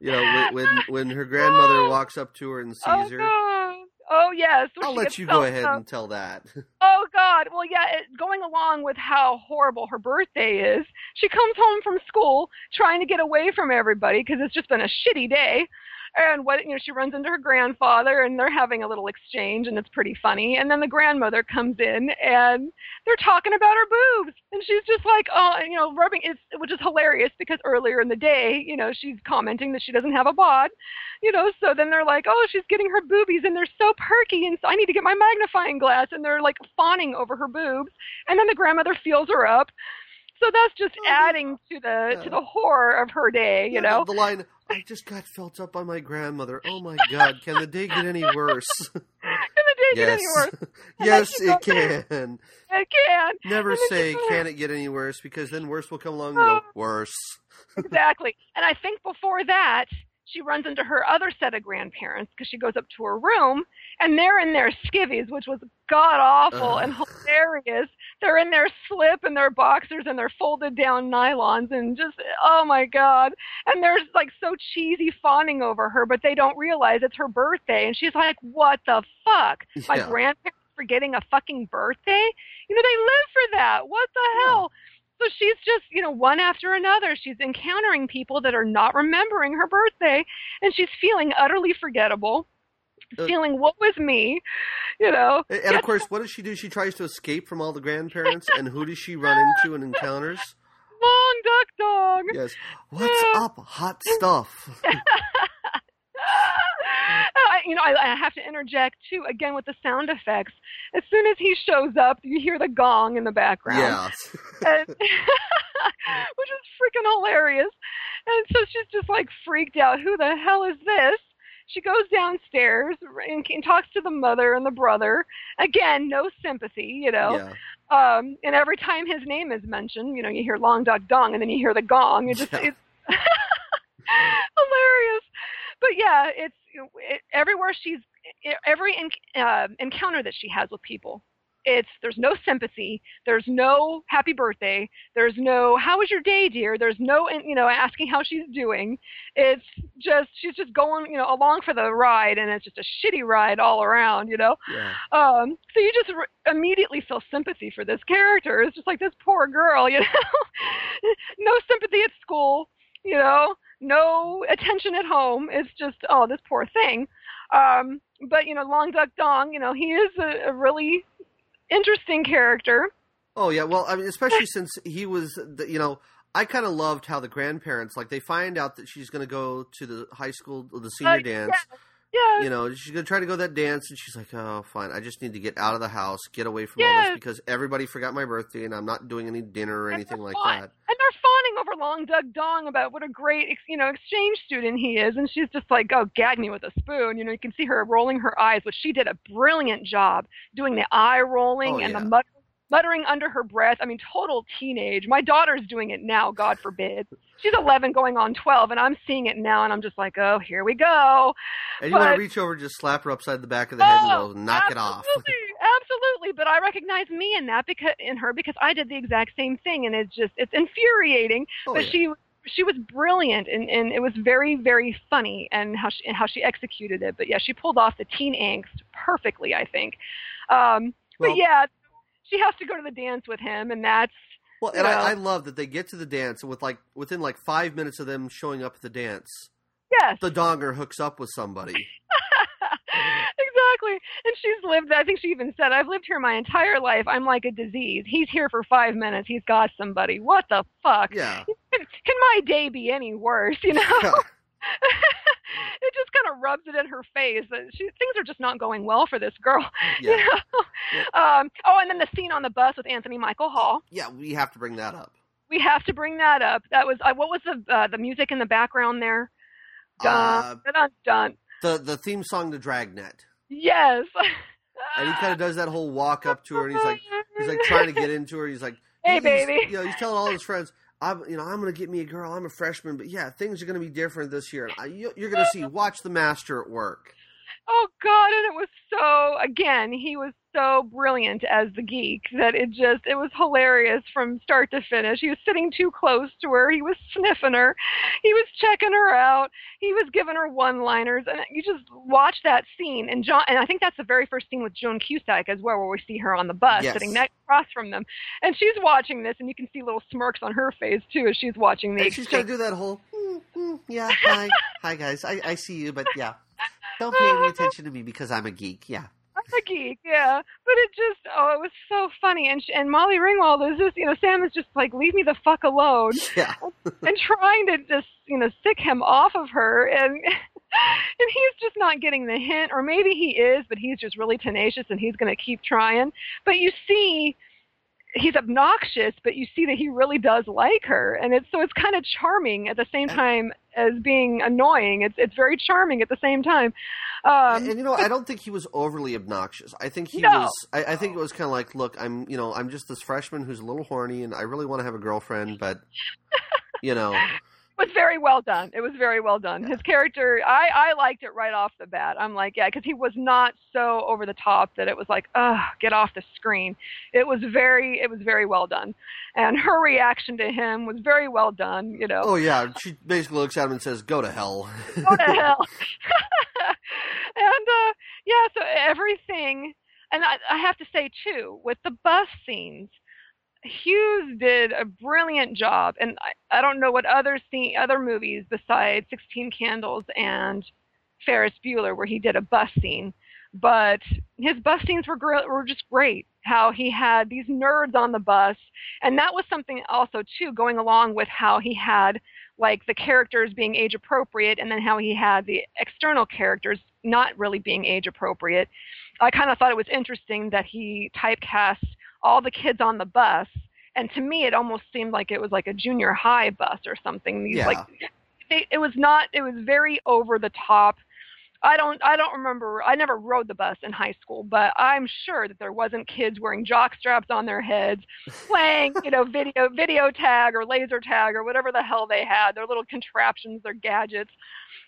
you know, when, when her grandmother Oh. walks up to her and oh, sees oh her. God! Oh yes. I'll let you go ahead up. and tell that. Oh God! Well, yeah. It, going along with how horrible her birthday is, she comes home from school trying to get away from everybody because it's just been a shitty day. And what you know, she runs into her grandfather, and they're having a little exchange, and it's pretty funny. And then the grandmother comes in, and they're talking about her boobs, and she's just like, oh, you know, rubbing it's which is hilarious because earlier in the day, you know, she's commenting that she doesn't have a bod, you know. So then they're like, oh, she's getting her boobies, and they're so perky, and so I need to get my magnifying glass, and they're like fawning over her boobs, and then the grandmother feels her up. So that's just Oh, yeah. adding to the to the horror of her day, you Yeah, know. the, line. I just got felt up by my grandmother. Oh my God! Can the day get any worse? Can the day get yes, any worse? yes, it goes- can. It can. Never say, "Can it get any worse?" Because then worse will come along and Oh. go worse. exactly. And I think before that, she runs into her other set of grandparents because she goes up to her room and they're in their skivvies, which was god awful and hilarious. They're in their slip and their boxers and their folded down nylons and just, oh my god. And they're like so cheesy fawning over her, but they don't realize it's her birthday. And she's like, what the fuck? My Yeah. grandparents forgetting a fucking birthday? You know, they live for that. What the Yeah. hell? So she's just, you know, one after another, she's encountering people that are not remembering her birthday, and she's feeling utterly forgettable, Uh, feeling what was me, you know. And, of course, what does she do? She tries to escape from all the grandparents, and who does she run into and encounters? Long Duck Dong. Yes. What's up, hot stuff? Oh, I, you know, I, I have to interject too again with the sound effects. As soon as he shows up, you hear the gong in the background. yeah. and, which is freaking hilarious. And so she's just like freaked out. Who the hell is this? She goes downstairs and, and talks to the mother and the brother. Again, no sympathy, you know. Yeah. Um, and every time his name is mentioned, you know, you hear Long Duck Dong, and then you hear the gong. It just Yeah. it's hilarious. But yeah, it's it, everywhere she's every en- uh, encounter that she has with people. It's there's no sympathy, there's no happy birthday, there's no how was your day, dear. There's no you know asking how she's doing. It's just she's just going you know along for the ride, and it's just a shitty ride all around, you know. Yeah. Um, so you just re- immediately feel sympathy for this character. It's just like this poor girl, you know. no sympathy at school, you know. No attention at home. It's just oh, this poor thing. Um, but you know, Long Duck Dong, you know, he is a, a really interesting character. Oh yeah. Well, I mean, especially since he was, the, you know, I kind of loved how the grandparents, like, they find out that she's going to go to the high school, the senior Uh, dance. Yes. You know, she's gonna try to go that dance, and she's like, "Oh, fine. I just need to get out of the house, get away from all this, because everybody forgot my birthday, and I'm not doing any dinner or And anything like that." And they're fawning over Long Duck Dong about what a great, ex- you know, exchange student he is, and she's just like, "Oh, gag me with a spoon." You know, you can see her rolling her eyes, which she did a brilliant job doing the eye rolling Oh, and yeah. the mut- muttering under her breath. I mean, total teenage. My daughter's doing it now. God forbid. She's 11, going on 12, and I'm seeing it now, and I'm just like, "Oh, here we go." And you want to reach over, and just slap her upside the back of the head, Oh, and go, "Knock it off." absolutely, Absolutely, but I recognize me in that because in her because I did the exact same thing, and it's just it's infuriating. Oh, but yeah. she she was brilliant, and and it was very very funny, and how she and how she executed it. But yeah, she pulled off the teen angst perfectly, I think. Um, Well- but yeah, she has to go to the dance with him, and that's Well, and I, I love that they get to the dance, and with like within like five minutes of them showing up at the dance, yes. the donger hooks up with somebody. exactly. And she's lived, I think she even said, I've lived here my entire life. I'm like a disease. He's here for five minutes. He's got somebody. What the fuck? Yeah. Can, can my day be any worse, you know? it just kind of rubs it in her face that she, things are just not going well for this girl. you yeah. know? Um, oh, and then the scene on the bus with Anthony Michael Hall. Yeah, we have to bring that up. We have to bring that up. That was uh, what was the uh, the music in the background there? Uh, Dun, dun, dun. the the theme song to Dragnet. Yes. And he kind of does that whole walk up to her, and he's like, he's like trying to get into her. He's like, Hey, he's, baby. You know, he's telling all his friends, I'm, you know, I'm gonna get me a girl. I'm a freshman, but yeah, things are gonna be different this year. I, you, you're gonna see. Watch the master at work. Oh God, and it was so again, he was so brilliant as the geek that it just it was hilarious from start to finish. He was sitting too close to her, he was sniffing her, he was checking her out, he was giving her one liners and you just watch that scene. And John and I think that's the very first scene with Joan Cusack as well where we see her on the bus Yes. sitting next across from them. And she's watching this and you can see little smirks on her face too as she's watching the And she's gonna do that whole, mm, mm, yeah, hi, hi guys, I, I see you, but yeah, don't pay any attention to me because I'm a geek. Yeah, I'm a geek, yeah. But it just, oh, it was so funny. And sh- and Molly Ringwald is just, you know, Sam is just like, leave me the fuck alone, yeah. and trying to just, you know, sick him off of her, and and he's just not getting the hint, or maybe he is, but he's just really tenacious and he's going to keep trying. But you see. He's obnoxious, but you see that he really does like her, and it's so it's kind of charming at the same time as being annoying. It's it's very charming at the same time. Um, and you know, I don't think he was overly obnoxious. I think he No. was. I, I think it was kind of like, look, I'm, you know, I'm just this freshman who's a little horny, and I really want to have a girlfriend, but, you know, was very well done. It was very well done. His character, I, I liked it right off the bat. I'm like, yeah, because he was not so over the top that it was like, ugh, get off the screen. It was very, it was very well done, and her reaction to him was very well done. You know, oh yeah, she basically looks at him and says, "Go to hell." go to hell. and uh, yeah, so everything, and I, I have to say too, with the bus scenes, Hughes did a brilliant job, and I, I don't know what other scene, other movies besides Sixteen Candles and Ferris Bueller where he did a bus scene, but his bus scenes were gr- were just great. How he had these nerds on the bus, and that was something also too going along with how he had like the characters being age appropriate, and then how he had the external characters not really being age appropriate. I kind of thought it was interesting that he typecast all the kids on the bus, and to me, it almost seemed like it was like a junior high bus or something. These Yeah. like they, it was not. It was very over the top. I don't. I don't remember. I never rode the bus in high school, but I'm sure that there wasn't kids wearing jock straps on their heads, playing, you know, video video tag or laser tag or whatever the hell they had. Their little contraptions, their gadgets.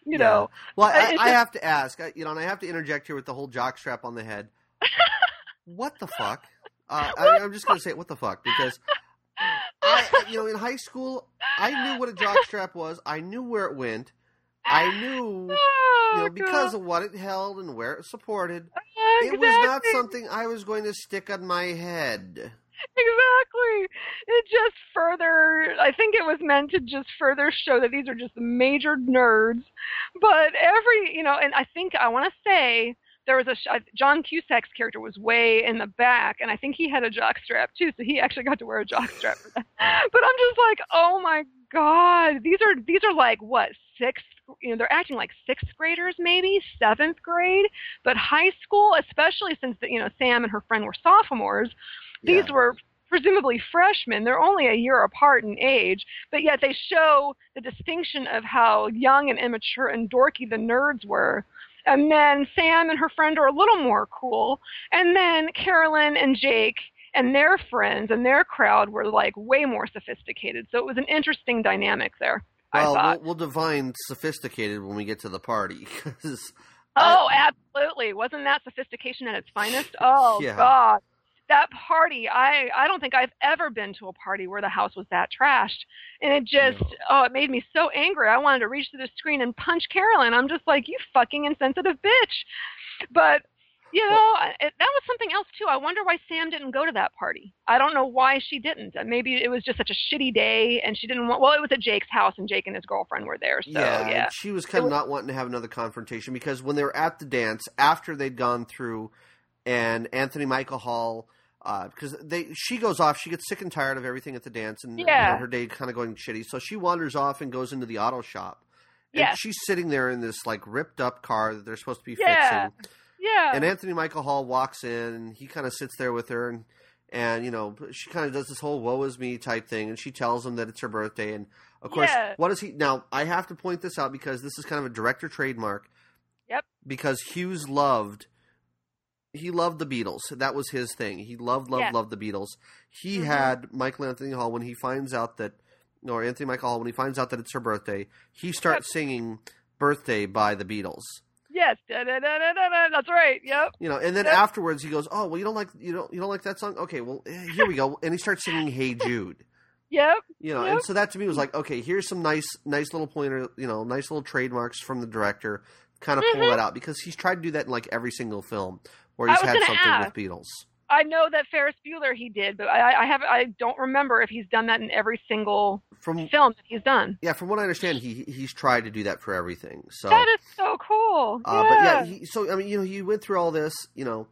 You Yeah. know, Well, I, I have to ask, uh, you know, and I have to interject here with the whole jock strap on the head. what the fuck? Uh, I, I'm just gonna say, what the fuck? Because I, you know, in high school, I knew what a jock strap was. I knew where it went. I knew, you Oh, know, because God. of what it held and where it supported. Ah, It was not something I was going to stick on my head. Exactly. It just further, I think it was meant to just further show that these are just major nerds. But every, you know, and I think, I want to say, there was a, uh, John Cusack's character was way in the back, and I think he had a jock strap too, so he actually got to wear a jock strap for that. But I'm just like, oh my god, these are, these are like, what, sixth you know they're acting like sixth graders maybe seventh grade but high school especially since the, you know sam and her friend were sophomores these Yeah. were presumably freshmen they're only a year apart in age but yet they show the distinction of how young and immature and dorky the nerds were and then sam and her friend are a little more cool and then carolyn and jake and their friends and their crowd were like way more sophisticated so it was an interesting dynamic there Well, I thought. we'll, we'll define sophisticated when we get to the party. 'cause Oh, absolutely. Wasn't that sophistication at its finest? Oh Yeah. God. That party, I I don't think I've ever been to a party where the house was that trashed. And it just No. oh, it made me so angry. I wanted to reach through the screen and punch Carolyn. I'm just like, you fucking insensitive bitch. But you know, it, that was something else too. I wonder why Sam didn't go to that party. I don't know why she didn't. Uh, Maybe it was just such a shitty day, and she didn't want. Well, it was at Jake's house, and Jake and his girlfriend were there. So yeah, yeah, she was kind of was- not wanting to have another confrontation because when they were at the dance after they'd gone through, and Anthony Michael Hall, Uh, because they she goes off, she gets sick and tired of everything at the dance, and you know, her day kind of going shitty, so she wanders off and goes into the auto shop. And Yes. she's sitting there in this like ripped up car that they're supposed to be Yeah. fixing. yeah. And Anthony Michael Hall walks in, and he kind of sits there with her, and and you know she kind of does this whole "woe is me" type thing, and she tells him that it's her birthday, and of course, Yeah. what does he now? I have to point this out because this is kind of a director trademark. Yep. Because Hughes loved, he loved the Beatles. That was his thing. He loved, loved, Yeah. loved the Beatles. He Mhm. had Michael Anthony Hall when he finds out that, or Anthony Michael Hall when he finds out that it's her birthday, he starts singing "Birthday" by the Beatles. Yes, da, da, da, that's right. Yep. You know, and then Yep. afterwards he goes, "Oh, well, you don't like you don't you don't like that song? Okay, well, eh, here we go." And he starts singing "Hey Jude." Yep. You know, Yep. and so that to me was like, okay, here's some nice, nice little pointer, you know, nice little trademarks from the director. Kind of pull Mhm. that out because he's tried to do that in like every single film where he's I was had something ask. with Beatles. I know that Ferris Bueller he did, but I, I have I don't remember if he's done that in every single From film that he's done. yeah, from what I understand, he he's tried to do that for everything. So, That is so cool. uh, yeah. but yeah, he, so I mean, you know, he went through all this, you know.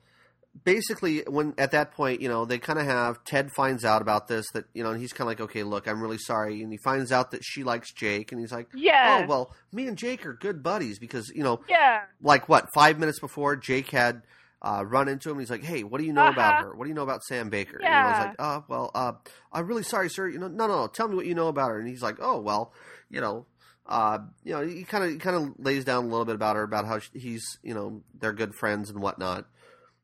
Basically, when at that point, you know, they kind of have Ted finds out about this that you know, and he's kind of like, okay, look, I'm really sorry, and he finds out that she likes Jake, and he's like, yeah. oh well, me and Jake are good buddies because you know, yeah. like what five minutes before Jake had uh, run into him. And he's like, "Hey, what do you know about Uh-huh. her? What do you know about Sam Baker?" And Yeah. he was like, "Oh, well, uh, I'm really sorry, sir. You know, no, no, no. Tell me what you know about her." And he's like, "Oh, well, you know." Uh, you know, he kind of kind of lays down a little bit about her, about how she, he's, you know, they're good friends and whatnot.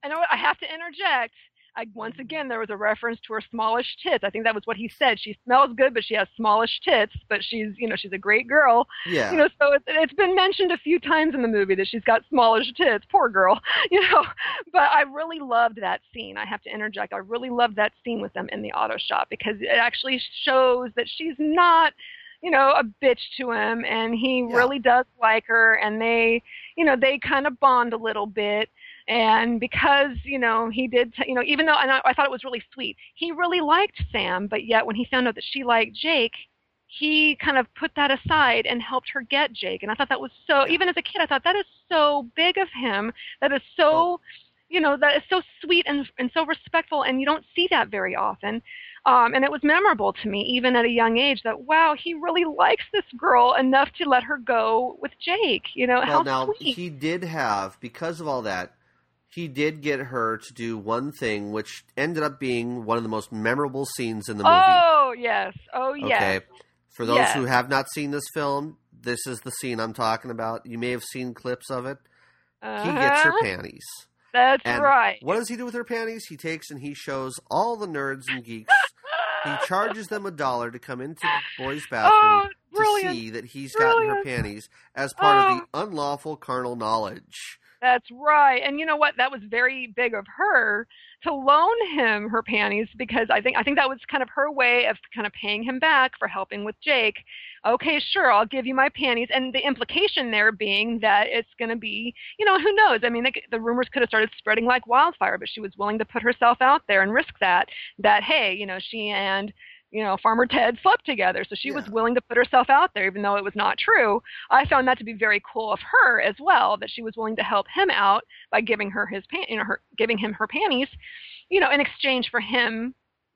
I know I have to interject. I, once again, there was a reference to her smallish tits. I think that was what he said. She smells good, but she has smallish tits. But she's, you know, she's a great girl. Yeah, You know, so it's, it's been mentioned a few times in the movie that she's got smallish tits. Poor girl. You know, but I really loved that scene. I have to interject. I really loved that scene with them in the auto shop because it actually shows that she's not, you know, a bitch to him, and he Yeah. really does like her, and they, you know, they kind of bond a little bit. And because you know he did, t- you know, even though and I, I thought it was really sweet, he really liked Sam, but yet when he found out that she liked Jake, he kind of put that aside and helped her get Jake. And I thought that was so, even as a kid, I thought that is so big of him. That is so, you know, that is so sweet and, and so respectful. And you don't see that very often. Um, and it was memorable to me, even at a young age, that wow, he really likes this girl enough to let her go with Jake. You know, how well, now sweet. he did have because of all that, he did get her to do one thing, which ended up being one of the most memorable scenes in the movie. oh yes, oh yes. Okay. For those Yes. who have not seen this film, this is the scene I'm talking about. You may have seen clips of it. He gets her Uh-huh. panties. That's And right. What does he do with her panties? He takes and he shows all the nerds and geeks. he charges them a dollar to come into the boys' bathroom oh, to see that he's gotten her panties as part of Oh. the unlawful carnal knowledge. That's right. And you know what? That was very big of her to loan him her panties because I think I think that was kind of her way of kind of paying him back for helping with Jake. Okay, sure, I'll give you my panties. And the implication there being that it's going to be, you know, who knows? I mean, the, the rumors could have started spreading like wildfire, but she was willing to put herself out there and risk that. That hey, you know, she and you know, Farmer Ted slept together. So she was willing to put herself out there, even though it was not true. I found that to be very cool of her as well, that she was willing to help him out by giving her his pan, you know, her giving him her panties, you know, in exchange for him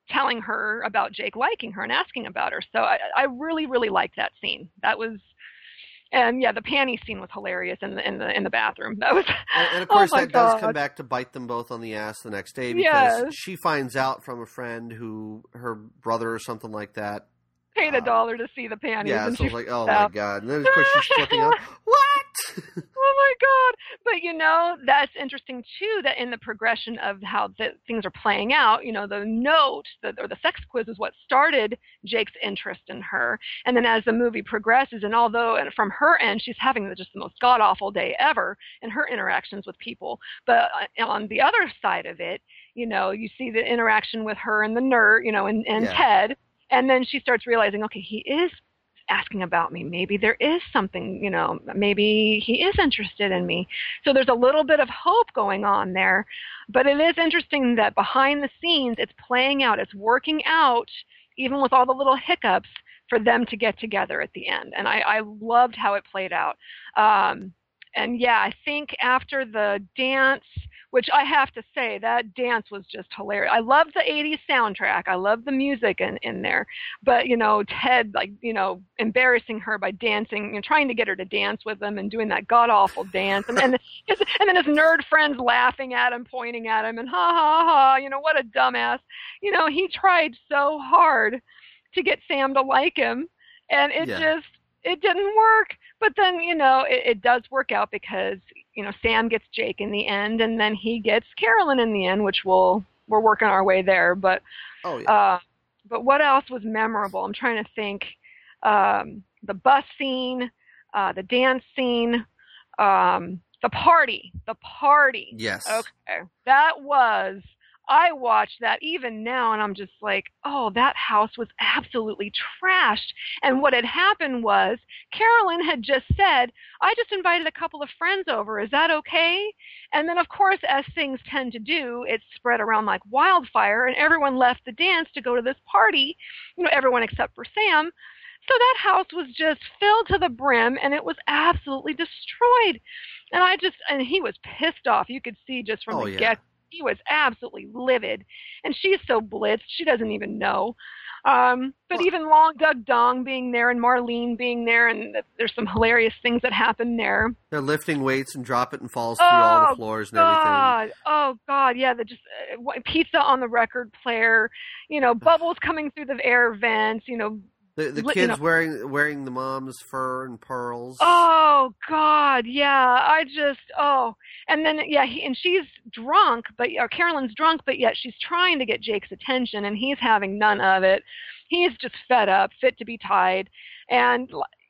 telling her about Jake liking her and asking about her. So I, I really, really liked that scene. That was and yeah, the panty scene was hilarious in the in the in the bathroom. That was, and, and of oh course my that God. does come back to bite them both on the ass the next day because Yes. she finds out from a friend who her brother or something like that. paid a uh, dollar to see the panties. Yeah, and so I was like, oh my god! And then of course she's flipping out. What? Oh my god! But you know, that's interesting too. That in the progression of how the, things are playing out, you know, the note the, or the sex quiz is what started Jake's interest in her, and then as the movie progresses, and although and from her end she's having the, just the most god awful day ever in her interactions with people, but uh, on the other side of it, you know, you see the interaction with her and the nerd, you know, and, and Yeah. Ted, and then she starts realizing, okay, he is asking about me. Maybe there is something, you know, maybe he is interested in me. So there's a little bit of hope going on there. But it is interesting that behind the scenes, it's playing out, it's working out, even with all the little hiccups, for them to get together at the end. And I, I loved how it played out. Um, and yeah, I think after the dance, which I have to say, that dance was just hilarious. I love the 80s soundtrack. I love the music in, in there but you know ted like you know embarrassing her by dancing you know trying to get her to dance with him and doing that god awful dance and then his, and then his nerd friends laughing at him pointing at him and ha ha ha you know what a dumbass you know he tried so hard to get sam to like him and it Yeah. just it didn't work but then you know it, it does work out because you know sam gets jake in the end and then he gets carolyn in the end which we'll we're working our way there but Oh yeah. uh, but what else was memorable? I'm trying to think. Um, the bus scene, uh, the dance scene, um, the party, the party. yes. Okay, that was. I watched that even now, and I'm just like, oh, that house was absolutely trashed. And what had happened was Carolyn had just said, I just invited a couple of friends over. Is that okay? And then, of course, as things tend to do, it spread around like wildfire, and everyone left the dance to go to this party, you know, everyone except for Sam. So that house was just filled to the brim, and it was absolutely destroyed. And I just, and he was pissed off. You could see just from Oh, the yeah. get, he was absolutely livid. And she's so blitzed, she doesn't even know. Um, but Well- even Long Duck Dong being there and Marlene being there, and th- there's some hilarious things that happen there. They're lifting weights and drop it and falls through all Oh, the floors and everything. Oh God, oh God, yeah, the just uh, pizza on the record player, you know, bubbles coming through the air vents, you know. The, the Li- you kids know- wearing wearing the mom's fur and pearls. Oh God, yeah, I just oh, and then yeah, he, and she's drunk, but or Carolyn's drunk, but yet she's trying to get Jake's attention, and he's having none of it. He's just fed up, fit to be tied, and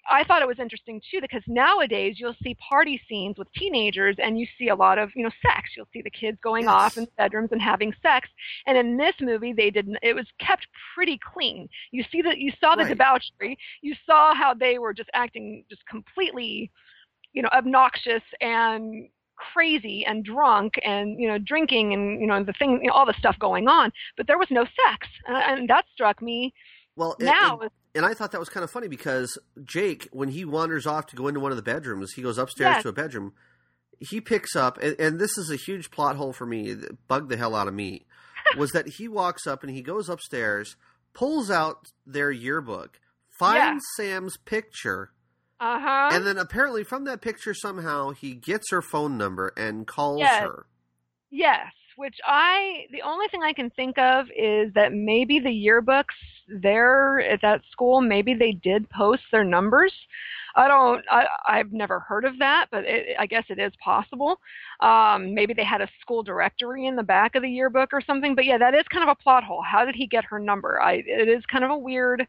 I thought it was interesting too because nowadays you'll see party scenes with teenagers and you see a lot of you know sex. You'll see the kids going Yes. off in bedrooms and having sex. And in this movie, they didn't. It was kept pretty clean. You see that you saw the Right. debauchery. You saw how they were just acting just completely, you know, obnoxious and crazy and drunk and you know drinking and you know the thing you know, all the stuff going on but there was no sex and, and that struck me well, and, now and, and I thought that was kind of funny because Jake, when he wanders off to go into one of the bedrooms, he goes upstairs Yes. to a bedroom. He picks up, and, and this is a huge plot hole for me. That bugged the hell out of me. was that he walks up and he goes upstairs, pulls out their yearbook, finds Sam's picture, uh-huh and then apparently from that picture somehow he gets her phone number and calls Yes. her. Yes, which I the only thing I can think of is that maybe the yearbooks there at that school maybe they did post their numbers. I don't I I've never heard of that, but it, I guess it is possible. Um maybe they had a school directory in the back of the yearbook or something, but yeah, that is kind of a plot hole. How did he get her number? I it is kind of a weird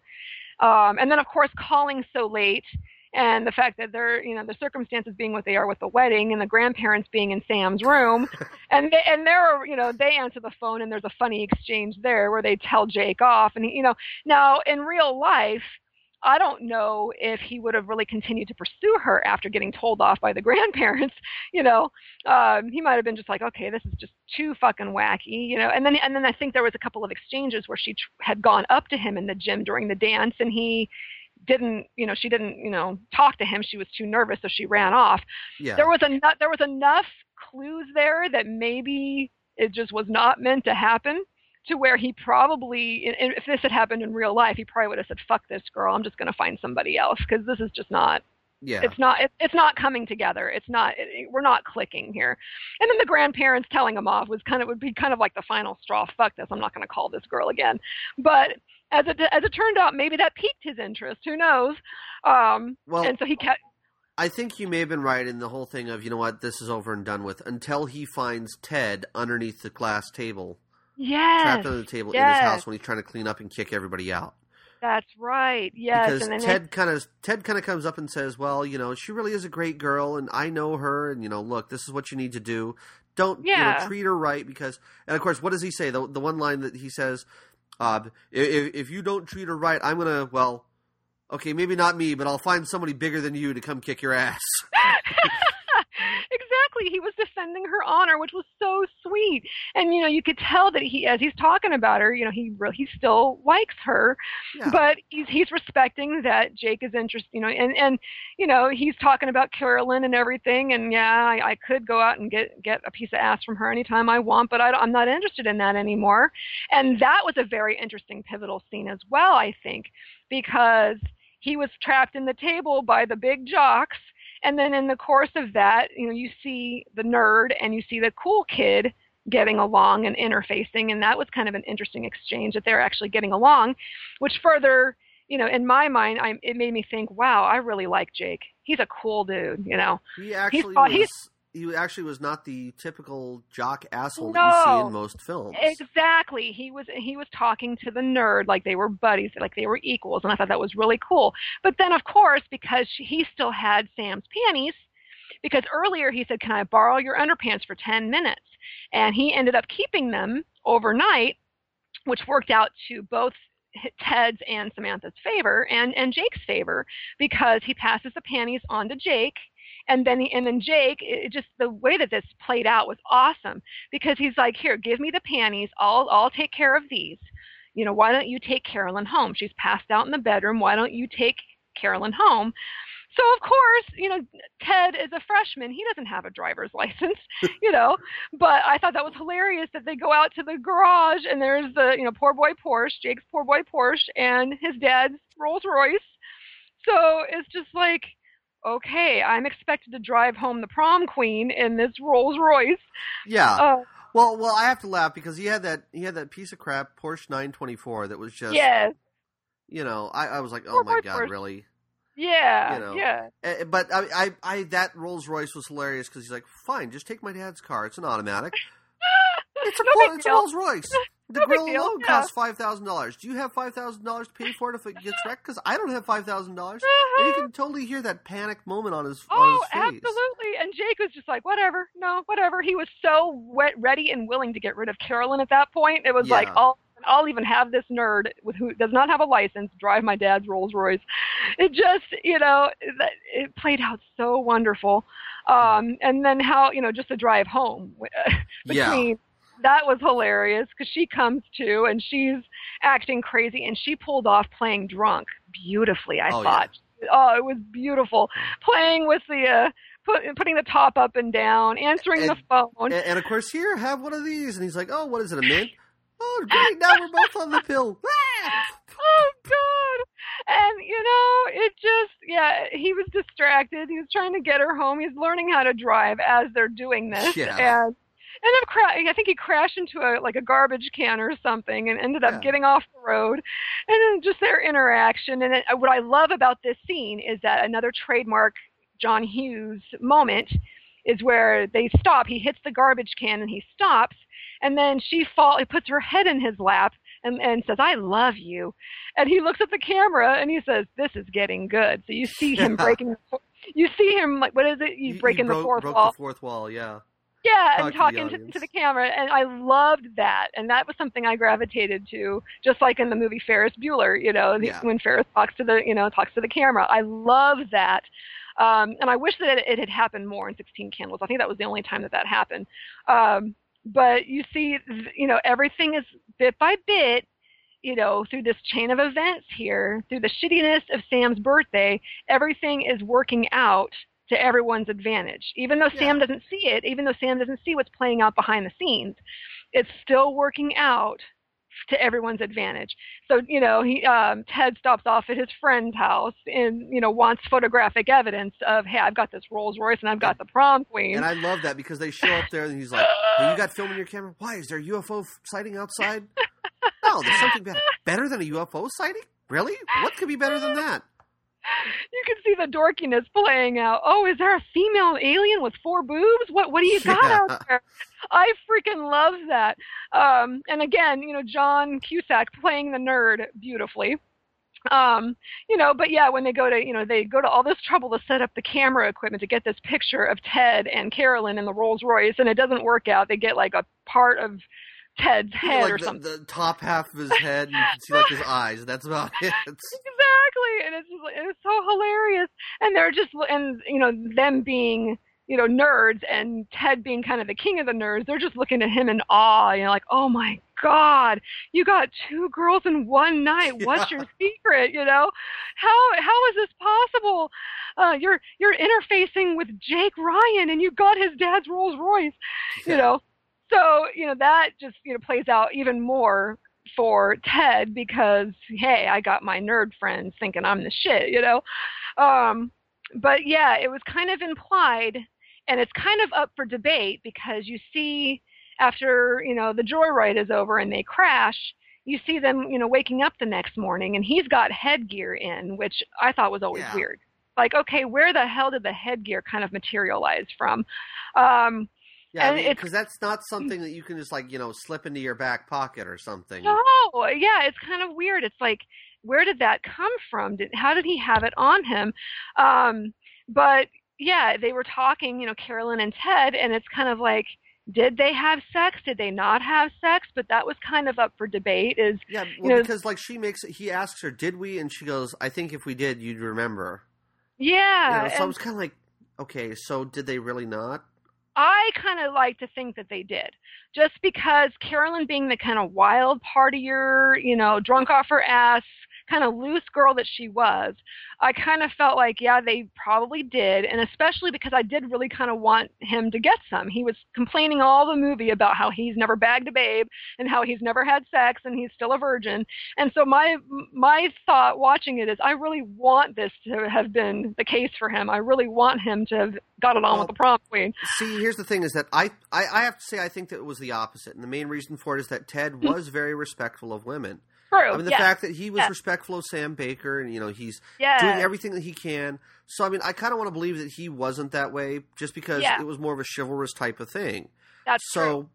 um and then of course calling so late and the fact that they're you know the circumstances being what they are with the wedding and the grandparents being in Sam's room and they, and they're you know they answer the phone and there's a funny exchange there where they tell Jake off and he, you know now in real life I don't know if he would have really continued to pursue her after getting told off by the grandparents. You know, um, he might have been just like, okay, this is just too fucking wacky. You know, and then and then I think there was a couple of exchanges where she tr- had gone up to him in the gym during the dance, and he didn't, you know, she didn't, you know, talk to him. She was too nervous, so she ran off Yeah. there was enough there was enough clues there that maybe it just was not meant to happen to where he probably if this had happened in real life he probably would have said fuck this girl i'm just going to find somebody else because this is just not Yeah. It's not. It, it's not coming together. It's not. It, we're not clicking here. And then the grandparents telling him off was kind of would be kind of like the final straw. Fuck this. I'm not going to call this girl again. But as it as it turned out, maybe that piqued his interest. Who knows? Um, well, and so he kept. I think you may have been right in the whole thing of you know what this is over and done with until he finds Ted underneath the glass table, yes, trapped under the table yes. in his house when he's trying to clean up and kick everybody out. That's right. Yes, because and then Ted kind of Ted kind of comes up and says, "Well, you know, she really is a great girl, and I know her, and you know, look, this is what you need to do. Don't you know, treat her right because." And of course, what does he say? The the one line that he says, uh, if, "If you don't treat her right, I'm gonna well." Okay, maybe not me, but I'll find somebody bigger than you to come kick your ass. He was defending her honor, which was so sweet. And you know, you could tell that he, as he's talking about her, you know, he really, he still likes her, Yeah. but he's he's respecting that Jake is interested. You know, and and you know, he's talking about Carolyn and everything. And yeah, I, I could go out and get get a piece of ass from her anytime I want, but I, don't- I'm not interested in that anymore. And that was a very interesting, pivotal scene as well, I think, because he was trapped in the table by the big jocks and then in the course of that, you know, you see the nerd and you see the cool kid getting along and interfacing, and that was kind of an interesting exchange that they're actually getting along, which further, you know, in my mind, I, it made me think, wow, I really like Jake. He's a cool dude, you know. he actually thought- was. he's- he actually was not the typical jock asshole that No. you see in most films. Exactly. He was he was talking to the nerd like they were buddies, like they were equals, and I thought that was really cool. But then, of course, because she, he still had Sam's panties, because earlier he said, "Can I borrow your underpants for ten minutes?" And he ended up keeping them overnight, which worked out to both Ted's and Samantha's favor and and Jake's favor because he passes the panties on to Jake. And then, he, and then Jake, it just the way that this played out was awesome because he's like, here, give me the panties. I'll I'll take care of these. You know, why don't you take Carolyn home? She's passed out in the bedroom. Why don't you take Carolyn home? So of course, you know, Ted is a freshman. He doesn't have a driver's license, you know. But I thought that was hilarious that they go out to the garage and there's the, you know, poor boy Porsche, Jake's poor boy Porsche, and his dad's Rolls Royce. So it's just like, okay, I'm expected to drive home the prom queen in this Rolls Royce. yeah. Uh, Well, well, I have to laugh because he had that he had that piece of crap Porsche 924 that was just yes, you know I, I was like oh Poor my boy god Porsche. really yeah, You know. yeah. Eh, but I, I I that Rolls Royce was hilarious because he's like fine just take my dad's car it's an automatic it's a No it's deal. Rolls Royce the No grill alone yeah. costs five thousand dollars do you have five thousand dollars to pay for it if it gets wrecked because I don't have five thousand dollars and you Uh-huh. can totally hear that panic moment on his face. Oh, on his absolutely. And Jake was just like, whatever, no, whatever. He was so wet, ready and willing to get rid of Carolyn at that point. It was like, I'll, I'll even have this nerd with who does not have a license drive my dad's Rolls Royce. It just, you know, that- it played out so wonderful. Um, and then how, you know, just the drive home Yeah. That was hilarious because she comes to and she's acting crazy and she pulled off playing drunk beautifully. I Oh, yeah. thought. Oh, it was beautiful playing with the uh, put, putting the top up and down, answering the phone. and, and of course here have one of these and he's like oh what is it a mint oh great now we're both on the pill oh God! And you know, it just yeah, he was distracted. He was trying to get her home. He's learning how to drive as they're doing this, Yeah. and. And then cra- I think he crashed into a like a garbage can or something, and ended up Yeah. getting off the road. And then just their interaction. And then, uh, what I love about this scene is that another trademark John Hughes moment is where they stop. He hits the garbage can and he stops, and then she fall. He puts her head in his lap and and says, "I love you," and he looks at the camera and he says, "This is getting good." So you see him breaking. You see him like what is it? He's breaking he the fourth broke wall. the fourth wall yeah Yeah, Talk and talking to, audience. to the camera, and I loved that, and that was something I gravitated to, just like in the movie Ferris Bueller, you know, the, Yeah. when Ferris talks to the, you know, talks to the camera. I love that, um, and I wish that it, it had happened more in Sixteen Candles. I think that was the only time that that happened. Um, but you see, you know, everything is bit by bit. You know, through this chain of events here, through the shittiness of Sam's birthday, everything is working out to everyone's advantage. Even though Yeah. Sam doesn't see it, even though Sam doesn't see what's playing out behind the scenes, it's still working out to everyone's advantage. So, you know, he um, Ted stops off at his friend's house and you know wants photographic evidence of, hey, I've got this Rolls Royce and I've got the prom queen. And I love that because they show up there and he's like, well, "You got film in your camera? Why is there a UFO sighting outside? no, there's something better. Better than a UFO sighting? Really? What could be better than that?" You can see the dorkiness playing out. Oh, is there a female alien with four boobs? What what do you got yeah. out there? I freaking love that. Um, and again, you know, John Cusack playing the nerd beautifully. Um, you know, but yeah, when they go to, you know, they go to all this trouble to set up the camera equipment to get this picture of Ted and Carolyn in the Rolls Royce, and it doesn't work out. They get like a part of Ted's head like or the, something. The top half of his head, and you can see like his eyes. That's about it. Exactly, and it's just, it's so hilarious. And they're just, and you know, them being you know nerds, and Ted being kind of the king of the nerds. They're just looking at him in awe. You know, like, oh my god, you got two girls in one night. Yeah. What's your secret? You know, how how is this possible? Uh, you're you're interfacing with Jake Ryan, and you got his dad's Rolls Royce. You know so you know that just you know plays out even more for Ted because hey, I got my nerd friends thinking I'm the shit, you know. Um, but yeah, it was kind of implied, and it's kind of up for debate because you see after you know the joyride is over and they crash, you see them you know waking up the next morning and he's got headgear in, which I thought was always yeah. weird. Like, okay, where the hell did the headgear kind of materialize from? Um, yeah, because I mean, that's not something that you can just like you know slip into your back pocket or something. No, yeah, it's kind of weird. It's like, where did that come from? Did, how did he have it on him? Um, but yeah, they were talking, you know, Carolyn and Ted, and it's kind of like, did they have sex? Did they not have sex? But that was kind of up for debate. Is yeah, well, you know, because like she makes he asks her, "Did we?" and she goes, "I think if we did, you'd remember." Yeah, you know, so and, I was kind of like, okay, so did they really not? I kind of like to think that they did, just because Carolyn being the kind of wild partier, you know, drunk off her ass, kind of loose girl that she was, I kind of felt like, yeah, they probably did. And especially because I did really kind of want him to get some. He was complaining all the movie about how he's never bagged a babe and how he's never had sex and he's still a virgin. And so my, my thought watching it is I really want this to have been the case for him. I really want him to have got it on well, with the prom queen. See, here's the thing is that I, I, I have to say I think that it was the opposite. And the main reason for it is that Ted hmm. was very respectful of women. True. I mean, the yes. fact that he was yes. respectful of Sam Baker, and you know, he's yes. doing everything that he can. So, I mean, I kind of want to believe that he wasn't that way, just because yeah. it was more of a chivalrous type of thing. That's so, true.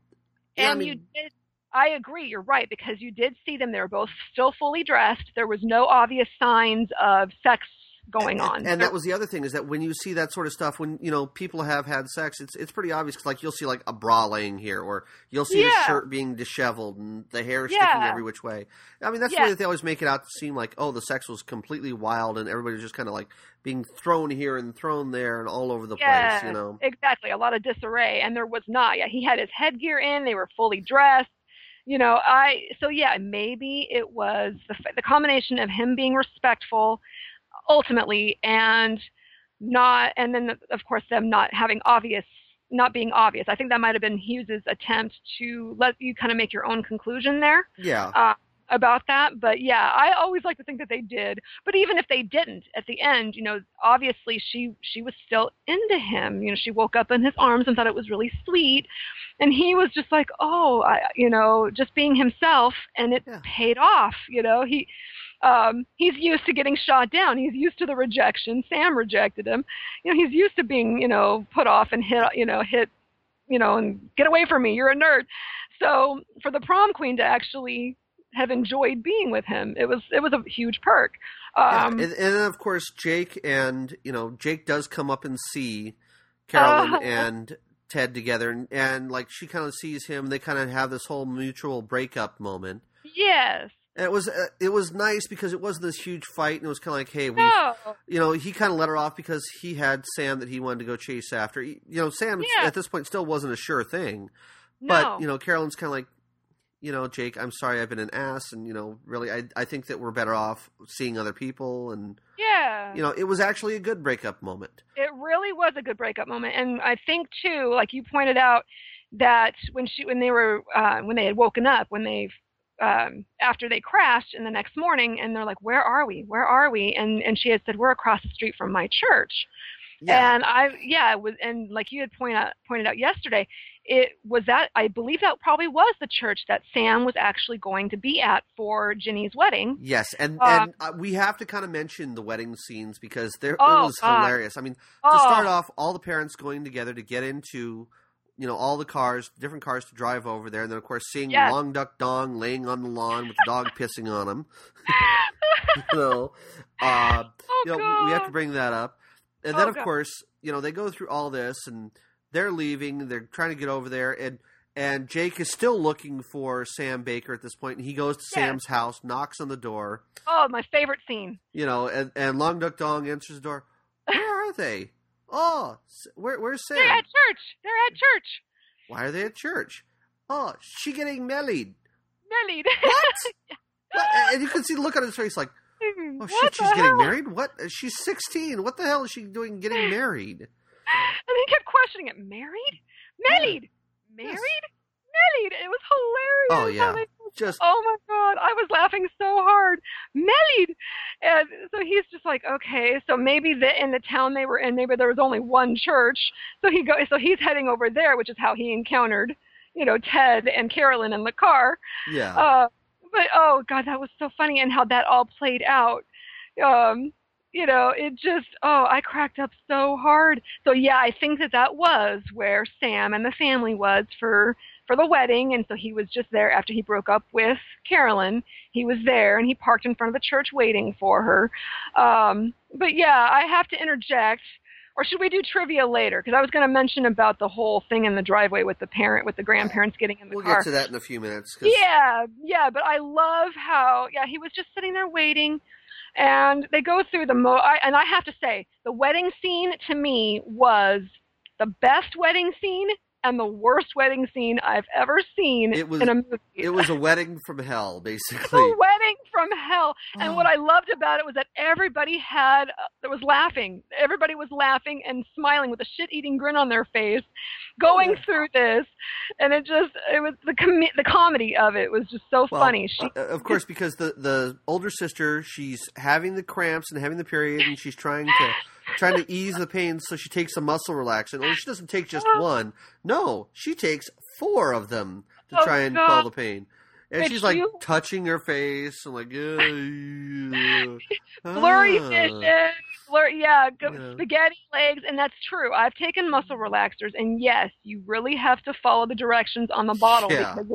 Yeah, and I mean, you did. I agree. You're right because you did see them. They were both still fully dressed. There was no obvious signs of sex going on. And, and that was the other thing is that when you see that sort of stuff, when you know people have had sex, it's it's pretty obvious. Cause like you'll see like a bra laying here, or you'll see Yeah. the shirt being disheveled and the hair sticking Yeah. every which way. I mean, that's the way that they always make it out to seem like oh, the sex was completely wild and everybody was just kind of like being thrown here and thrown there and all over the yeah, place. You know, exactly. A lot of disarray, and there was not. Yeah, he had his headgear in. They were fully dressed. You know, I so yeah, maybe it was the the combination of him being respectful, ultimately, and not, and then of course them not having obvious, not being obvious. I think that might have been Hughes's attempt to let you kind of make your own conclusion there yeah. uh, about that. But yeah, I always like to think that they did. But even if they didn't, at the end, you know, obviously she she was still into him. You know, she woke up in his arms and thought it was really sweet, and he was just like, oh, I, you know, just being himself, and it Yeah. paid off. You know, he. Um, he's used to getting shot down. He's used to the rejection. Sam rejected him. You know, he's used to being, you know, put off and hit, you know, hit, you know, and get away from me. You're a nerd. So for the prom queen to actually have enjoyed being with him. It was it was a huge perk. Yeah, Um, and, and then of course Jake and you know Jake does come up and see Carolyn Uh, and Ted together, and, and like she kind of sees him. They kind of have this whole mutual breakup moment. yes. And it was uh, it was nice because it wasn't this huge fight, and it was kind of like, hey, we, No. you know, he kind of let her off because he had Sam that he wanted to go chase after. You know, Sam Yeah. at this point still wasn't a sure thing, No. but you know, Carolyn's kind of like, you know, Jake, I'm sorry I've been an ass, and you know, really, I I think that we're better off seeing other people, and yeah. you know, it was actually a good breakup moment. It really was a good breakup moment, and I think too, like you pointed out, that when she when they were uh, when they had woken up when they um, after they crashed and the next morning and they're like where are we? Where are we? And and she had said we're across the street from my church. Yeah. and i yeah it was and like you had point out, pointed out yesterday it was that i believe that probably was the church that sam was actually going to be at for ginny's wedding. Yes, and Uh, and uh, we have to kind of mention the wedding scenes because there Oh, it was hilarious. I mean, to oh, start off, all the parents going together to get into, you know, all the cars, different cars to drive over there, and then of course seeing Yes. Long Duck Dong laying on the lawn with the dog pissing on him. know, uh, oh you know, God. we have to bring that up. And Oh, then, of God. course, you know, they go through all this and they're leaving. They're trying to get over there. And, and Jake is still looking for Sam Baker at this point, And he goes to Yes. Sam's house, knocks on the door, oh my favorite scene you know, and, and Long Duck Dong answers the door. Where are they? Oh, where, where's they're at church they're at church Why are they at church? Oh, she getting married. married What? What? And you can see the look on his face like, hmm, oh what shit, she's the getting married? What? Uh, she's 16. What the hell is she doing getting married? And he kept questioning it. Married? Married? Married? Married? It was hilarious. Oh, yeah. Just Oh my god, I was laughing so hard. Married, and so he's just like, okay, so maybe the in the town they were in, maybe there was only one church. So he goes so he's heading over there, which is how he encountered, you know, Ted and Carolyn in the car. yeah. Uh, but oh god, that was so funny, and how that all played out. Um, you know, it just oh, I cracked up so hard. So yeah, I think that that was where Sam and the family was for for the wedding, and so he was just there after he broke up with Carolyn. He was there, and he parked in front of the church waiting for her. Um, but yeah, I have to interject. Or should we do trivia later? Because I was going to mention about the whole thing in the driveway with the parent, with the grandparents getting in the car. we'll get to that in a few minutes. 'cause- Yeah, yeah, but I love how yeah he was just sitting there waiting, and they go through the mo. I, and I have to say, the wedding scene to me was the best wedding scene and the worst wedding scene I've ever seen It was- in a movie. It was a wedding from hell, basically. the wedding from hell. And Oh. what I loved about it was that everybody had uh, that was laughing. Everybody was laughing and smiling with a shit-eating grin on their face, going Yeah. through this, and it just it was the com- the comedy of it was just so Well, funny. She uh, of course, because the the older sister, she's having the cramps and having the period, and she's trying to trying to ease the pain, so she takes a muscle relaxant. Well, she doesn't take just one. No, she takes four of them to Oh, try and God. quell the pain. And she's like you- touching her face and like, "Uh, blurry ah." vision, blur, yeah, go, Yeah. spaghetti legs, and that's true. I've taken muscle relaxers, and yes, you really have to follow the directions on the bottle Yeah. because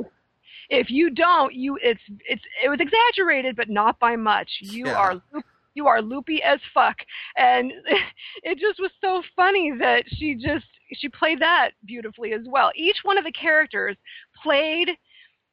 if, if you don't, you it's it's it was exaggerated, but not by much. You Yeah. are loop, you are loopy as fuck, and it just was so funny that she just she played that beautifully as well. Each one of the characters played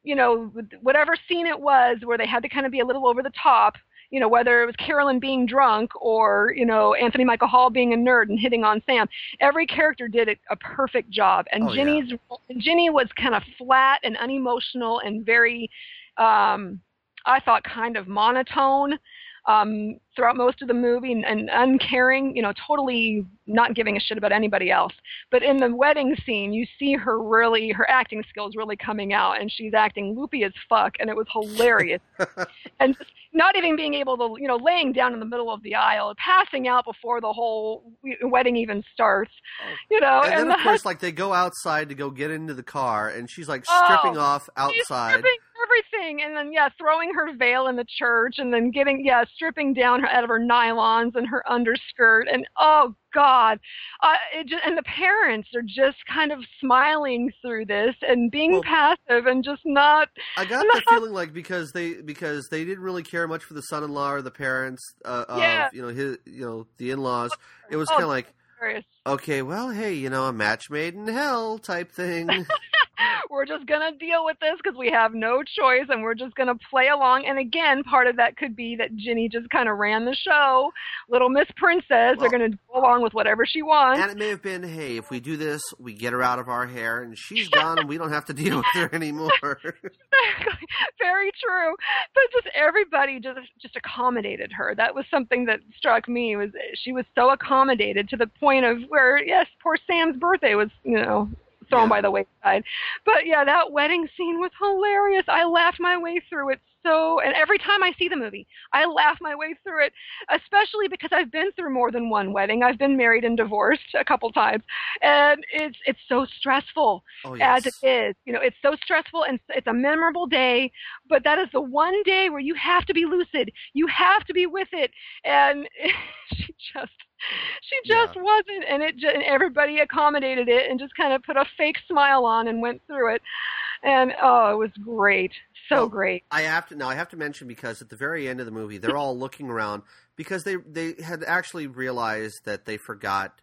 you know, whatever scene it was where they had to kind of be a little over the top, you know, whether it was Carolyn being drunk or, you know, Anthony Michael Hall being a nerd and hitting on Sam, every character did a, perfect job. And Oh, yeah. Ginny's Ginny was kind of flat and unemotional and very um I thought kind of monotone um throughout most of the movie and, and uncaring, you know, totally not giving a shit about anybody else. But in the wedding scene, you see her really, her acting skills really coming out, and she's acting loopy as fuck, and it was hilarious. and just not even being able to, you know, laying down in the middle of the aisle, passing out before the whole wedding even starts, you know. And then, the of course, like they go outside to go get into the car, and she's like Oh, stripping off She's outside. stripping everything, and then yeah, throwing her veil in the church, and then getting yeah, stripping down her out of her nylons and her underskirt, and oh god, uh, it just, and the parents are just kind of smiling through this and being Well- passive and just not. I got No. the feeling like because they because they didn't really care much for the son-in-law or the parents uh, of Yeah. you know his you know the in-laws. It was Oh, kind of like okay, well, hey, you know, a match made in hell type thing. we're just gonna deal with this because we have no choice, and we're just gonna play along. And again, part of that could be that Ginny just kind of ran the show. Little Miss Princess, Well- they're gonna go along with whatever she wants. and it may have been, hey, if we do this, we get her out of our hair, and she's gone, and we don't have to deal with her anymore. Exactly. Very true. But just everybody just just accommodated her. That was something that struck me was she was so accommodated to the point of where yes, poor Sam's birthday was, you know, thrown Yeah. by the wayside. But yeah, that wedding scene was hilarious. I laughed my way through it so, and every time I see the movie, I laugh my way through it, especially because I've been through more than one wedding. I've been married and divorced a couple times, and it's it's so stressful Oh as it is. You know, it's so stressful and it's a memorable day, but that is the one day where you have to be lucid. You have to be with it. And she just she just Yeah. wasn't and it just, and everybody accommodated it and just kind of put a fake smile on and went through it. And oh, it was great. So Well, great. I have to now. I have to mention because at the very end of the movie, they're all looking around because they they had actually realized that they forgot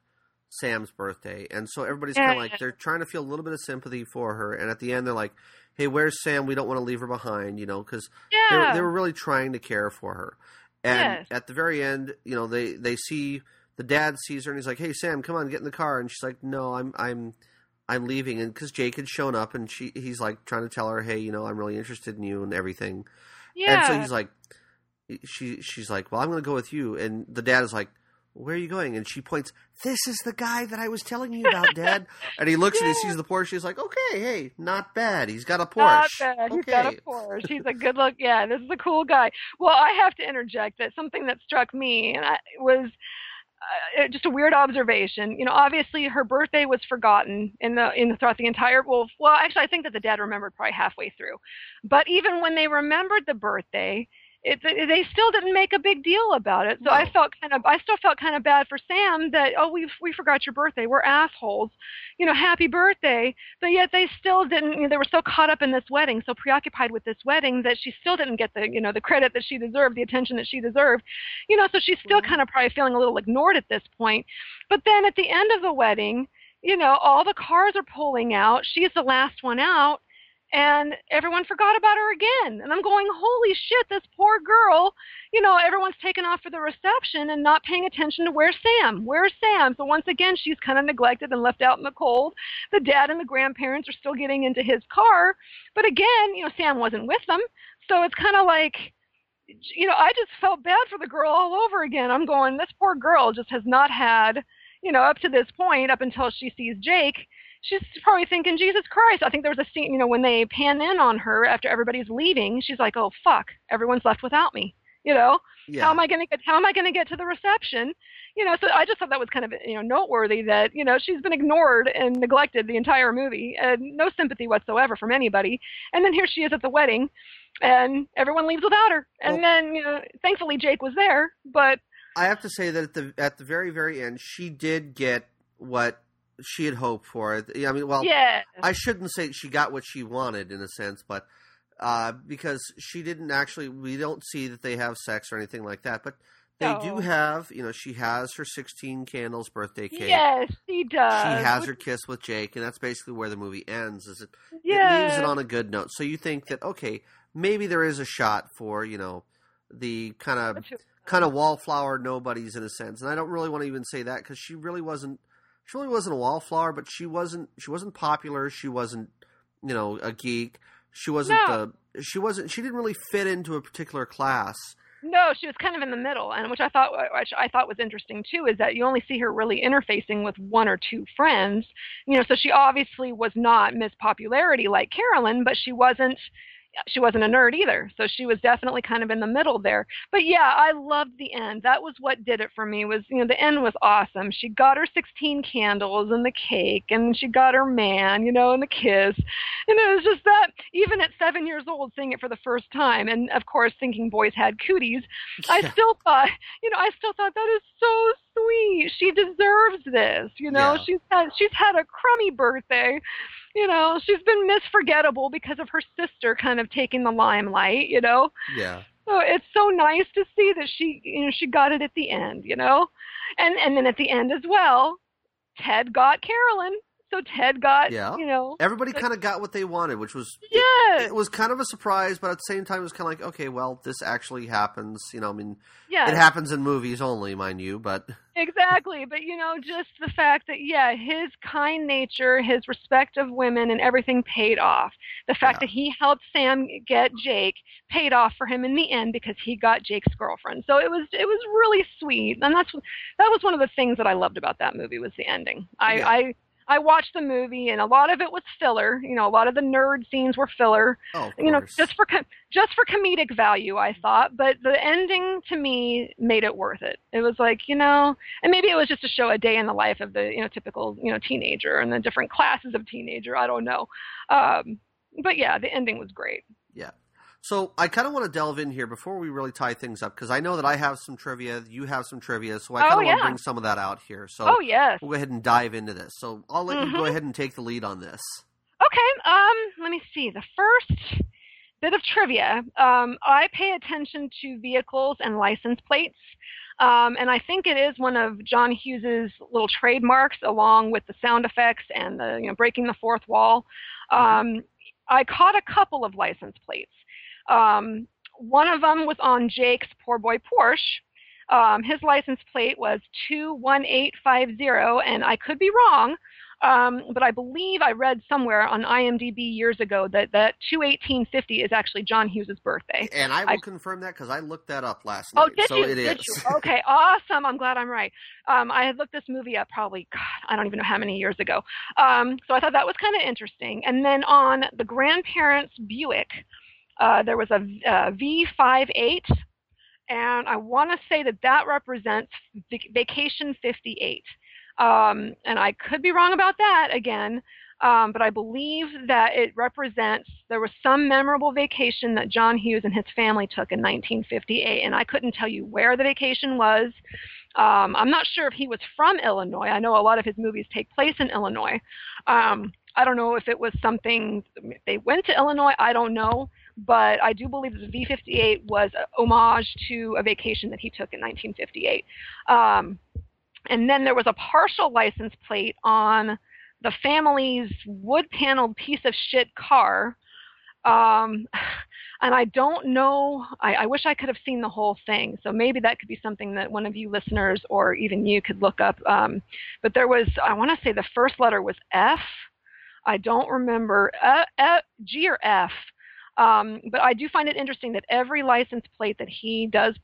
Sam's birthday, and so everybody's kind of like they're trying to feel a little bit of sympathy for her. And at the end, they're like, "Hey, where's Sam? We don't want to leave her behind," you know, because they, Yeah. were- they were really trying to care for her. And Yes. at the very end, you know, they they see the dad sees her and he's like, "Hey, Sam, come on, get in the car." And she's like, "No, I'm I'm I'm leaving." And because Jake had shown up, and she he's like trying to tell her, "Hey, you know, I'm really interested in you and everything." yeah. And so he's like, she she's like, "Well, I'm going to go with you." And the dad is like, "Where are you going?" And she points, "This is the guy that I was telling you about, Dad." and he looks and he sees the Porsche. He's like, "Okay, hey, not bad. He's got a Porsche. Not bad. He's okay." got a Porsche. He's a good look. Yeah, this is a cool guy. Well, I have to interject that something that struck me and I, was uh, just a weird observation. You know, obviously her birthday was forgotten in the in throughout the entire. Well, well, actually, I think that the dad remembered probably halfway through. But even when they remembered the birthday. It, they still didn't make a big deal about it, so I felt kind of, I still felt kind of bad for Sam that oh we we forgot your birthday, we're assholes, you know, happy birthday, but yet they still didn't you know, they were so caught up in this wedding so preoccupied with this wedding that she still didn't get the you know the credit that she deserved the attention that she deserved. You know so she's still Mhm. kind of probably feeling a little ignored at this point. But then at the end of the wedding you know all the cars are pulling out. She's the last one out and everyone forgot about her again. And i'm going holy shit this poor girl you know everyone's taken off for the reception and not paying attention to where's sam where's sam? So once again she's kind of neglected and left out in the cold. The dad and the grandparents are still getting into his car. But again you know sam wasn't with them. So it's kind of like you know i just felt bad for the girl all over again. I'm going this poor girl just has not had you know up to this point up until she sees jake she's probably thinking jesus christ i think there was a scene you know when they pan in on her after everybody's leaving she's like oh fuck everyone's left without me you know Yeah. how am I going to get? How am I going to get to the reception? You know, so I just thought that was kind of you know noteworthy that you know she's been ignored and neglected the entire movie, and no sympathy whatsoever from anybody. And then here she is at the wedding, and everyone leaves without her. And Well- then you know, thankfully Jake was there, but I have to say that at the at the very very end, she did get what she had hoped for. It. I mean, well, yeah, I shouldn't say she got what she wanted in a sense, but uh, because she didn't actually, we don't see that they have sex or anything like that. But they No. do have, you know, she has her sixteen candles birthday cake. yes, she does. She has her kiss with Jake, and that's basically where the movie ends. Is it? yeah. It leaves it on a good note. So you think that okay, maybe there is a shot for you know the kind of kind of wallflower nobodies in a sense. And I don't really want to even say that because she really wasn't. She really wasn't a wallflower, but she wasn't. She wasn't popular. She wasn't, you know, a geek. She wasn't. No. She wasn't. She didn't really fit into a particular class. No, she was kind of in the middle, and which I thought which I thought was interesting too is that you only see her really interfacing with one or two friends. You know, so she obviously was not Miss Popularity like Carolyn, but she wasn't she wasn't a nerd either. So she was definitely kind of in the middle there. But yeah, I loved the end. That was what did it for me was, you know, the end was awesome. She got her 16 candles and the cake and she got her man, you know, and the kiss. And it was just that even at 7 years old seeing it for the first time and of course thinking boys had cooties, I still thought, you know, I still thought that is so sweet. She deserves this, you know. Yeah. She's had she's had a crummy birthday. You know, she's been misforgettable because of her sister kind of taking the limelight, you know. Yeah. So it's so nice to see that she, you know, she got it at the end, you know, and and then at the end as well, Ted got Carolyn. So Ted got, Yeah. you know, Everybody kind of got what they wanted, which was yeah, it was kind of a surprise, but at the same time, it was kind of like, okay, well, this actually happens. You know, I mean, yeah, it happens in movies only, mind you, but exactly. But you know, just the fact that yeah, his kind nature, his respect of women, and everything paid off. The fact Yeah. that he helped Sam get Jake paid off for him in the end because he got Jake's girlfriend. So it was it was really sweet, and that's that was one of the things that I loved about that movie was the ending. I Yeah. I I watched the movie, and a lot of it was filler. You know, a lot of the nerd scenes were filler. Oh, you know, just for com- just for comedic value, I thought. But the ending to me made it worth it. It was like, you know, and maybe it was just to show a day in the life of the you know typical you know teenager and the different classes of teenager. I don't know. Um, but yeah, the ending was great. Yeah. So I kind of want to delve in here before we really tie things up because I know that I have some trivia, you have some trivia, so I kind of Oh, want to bring some of that out here. So Oh yes. we'll go ahead and dive into this. So I'll let you go Mhm. ahead and take the lead on this. Okay, um, let me see. The first bit of trivia. Um, I pay attention to vehicles and license plates. Um, and I think it is one of John Hughes's little trademarks, along with the sound effects and the you know breaking the fourth wall. Um, I caught a couple of license plates. Um, one of them was on Jake's Poor Boy Porsche. Um, his license plate was 21850, and I could be wrong, um, but I believe I read somewhere on IMDb years ago that that 21850 is actually John Hughes's birthday. And I will I- confirm that because I looked that up last Oh, night. did so you? it did is. you? Okay, awesome. I'm glad I'm right. Um, I had looked this movie up probably, God, I don't even know how many years ago. Um, so I thought that was kind of interesting. And then on the grandparents' Buick, uh, there was a uh, V58, and I want to say that that represents Vac- Vacation 58. Um, and I could be wrong about that again. Um, but I believe that it represents there was some memorable vacation that John Hughes and his family took in 1958, and I couldn't tell you where the vacation was. Um, I'm not sure if he was from Illinois. I know a lot of his movies take place in Illinois. Um, I don't know if it was something they went to Illinois. I don't know, but I do believe that the V58 was a homage to a vacation that he took in 1958. Um, and then there was a partial license plate on the family's wood paneled piece of shit car. Um, and I don't know, I, I wish I could have seen the whole thing. So maybe that could be something that one of you listeners or even you could look up. Um, but there was, I want to say the first letter was F. I don't remember, uh, uh, G or F. Um, but I do find it interesting that every license plate that he does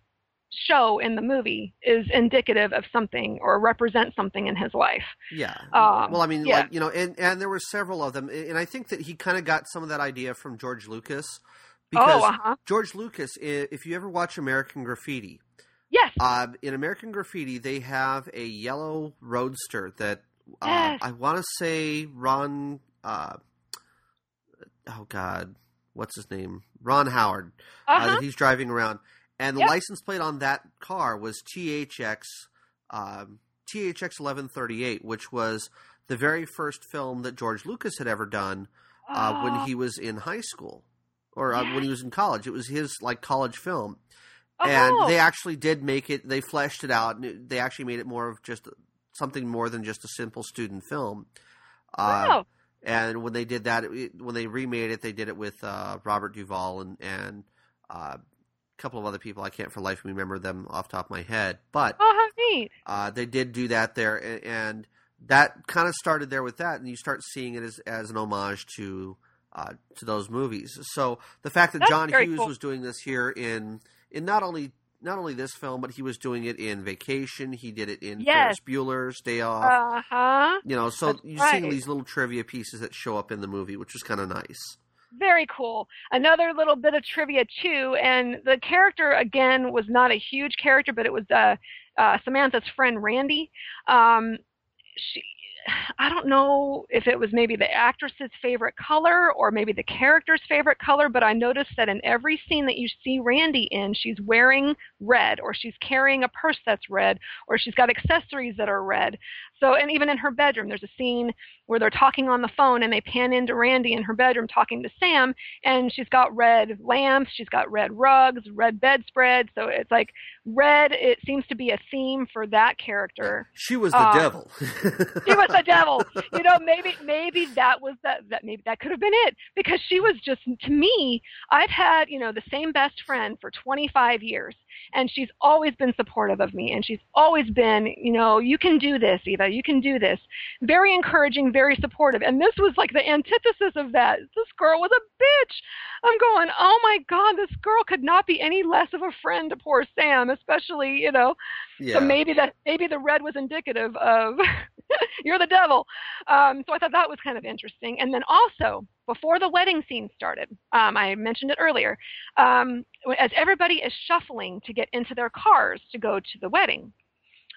show in the movie is indicative of something or represents something in his life. Yeah. Um, well, I mean, yeah. like you know, and and there were several of them, and I think that he kind of got some of that idea from George Lucas because oh, uh-huh. George Lucas, if you ever watch American Graffiti, Yes. uh, in American Graffiti, they have a yellow roadster that uh, Yes. I want to say Ron. Uh, oh God, what's his name? Ron Howard. uh, uh-huh. that he's driving around, and the Yep. license plate on that car was THX um, THX eleven thirty eight, which was the very first film that George Lucas had ever done uh, when Oh, he was in high school or uh, when he was in college. It was his like college film, oh, and they actually did make it. They fleshed it out, and they actually made it more of just something more than just a simple student film. Uh, wow. And when they did that, it, when they remade it, they did it with uh, Robert Duvall and and uh, a couple of other people. I can't for life remember them off the top of my head, but Oh, how neat. uh, they did do that there, and, and that kind of started there with that, and you start seeing it as as an homage to uh, to those movies. So the fact that That's John Hughes cool. was doing this here in in not only not only this film, but he was doing it in Vacation. He did it in Yes. Ferris Bueller's Day Off. Uh huh. you know, so that's you're right. seeing these little trivia pieces that show up in the movie, which is kind of nice. Very cool. Another little bit of trivia too, and the character again was not a huge character, but it was uh, uh, Samantha's friend Randy. Um, she, I don't know if it was maybe the actress's favorite color or maybe the character's favorite color, but I noticed that in every scene that you see Randy in, she's wearing red, or she's carrying a purse that's red, or she's got accessories that are red. So, and even in her bedroom, there's a scene where they're talking on the phone and they pan into Randy in her bedroom talking to Sam, and she's got red lamps, she's got red rugs, red bedspread. So it's like red, it seems to be a theme for that character. She was the Um, devil. She was the devil. You know, maybe maybe that was that that maybe that could have been it because she was just to me, I've had, you know, the same best friend for 25 years and she's always been supportive of me and she's always been, you know, you can do this, Eva, you can do this. Very encouraging, very supportive. And this was like the antithesis of that. This girl was a bitch. I'm going, "Oh my god, this girl could not be any less of a friend to poor Sam, especially, you know, yeah. so maybe that maybe the red was indicative of You're the devil. Um, so I thought that was kind of interesting. And then also, before the wedding scene started, um, I mentioned it earlier, um, as everybody is shuffling to get into their cars to go to the wedding,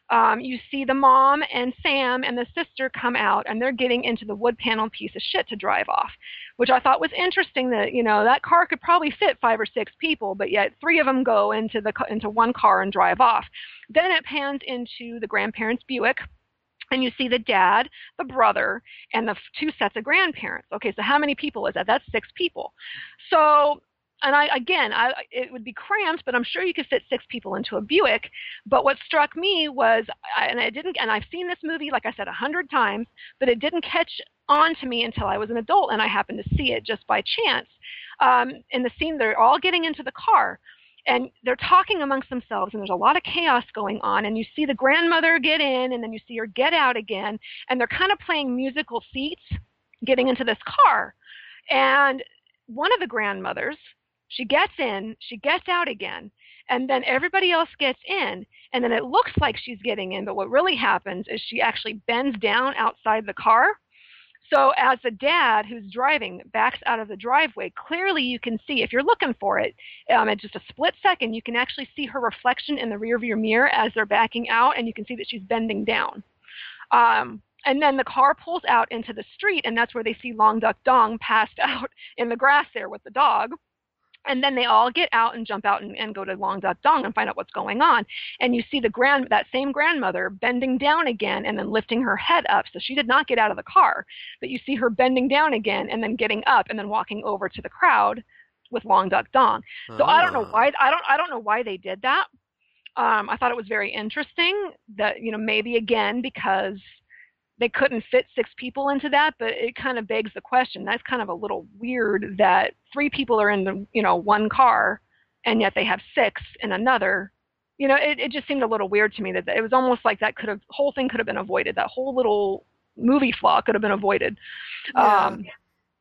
um, you see the mom and Sam and the sister come out and they're getting into the wood panel piece of shit to drive off, which I thought was interesting that, you know, that car could probably fit five or six people, but yet three of them go into the, into one car and drive off. Then it pans into the grandparents' Buick and you see the dad, the brother, and the two sets of grandparents. Okay, so how many people is that? That's six people. So and I again, I, it would be cramped, but I'm sure you could fit six people into a Buick. But what struck me was, and I didn't, and I've seen this movie, like I said, a hundred times, but it didn't catch on to me until I was an adult, and I happened to see it just by chance. Um, in the scene, they're all getting into the car, and they're talking amongst themselves, and there's a lot of chaos going on. And you see the grandmother get in, and then you see her get out again, and they're kind of playing musical seats, getting into this car. And one of the grandmothers she gets in, she gets out again, and then everybody else gets in, and then it looks like she's getting in, but what really happens is she actually bends down outside the car. So as the dad who's driving backs out of the driveway, clearly you can see if you're looking for it, um, in just a split second, you can actually see her reflection in the rearview mirror as they're backing out, and you can see that she's bending down. Um, and then the car pulls out into the street, and that's where they see Long Duck Dong passed out in the grass there with the dog and then they all get out and jump out and, and go to Long Duck Dong and find out what's going on. And you see the grand that same grandmother bending down again and then lifting her head up. So she did not get out of the car, but you see her bending down again and then getting up and then walking over to the crowd with Long Duck Dong. So I don't know ah. why I don't I don't know why they did that. Um, I thought it was very interesting that you know maybe again because they couldn't fit six people into that, but it kind of begs the question. That's kind of a little weird that three people are in the you know one car, and yet they have six in another. You know, it, it just seemed a little weird to me that it was almost like that could have whole thing could have been avoided. That whole little movie flaw could have been avoided. Yeah. Um,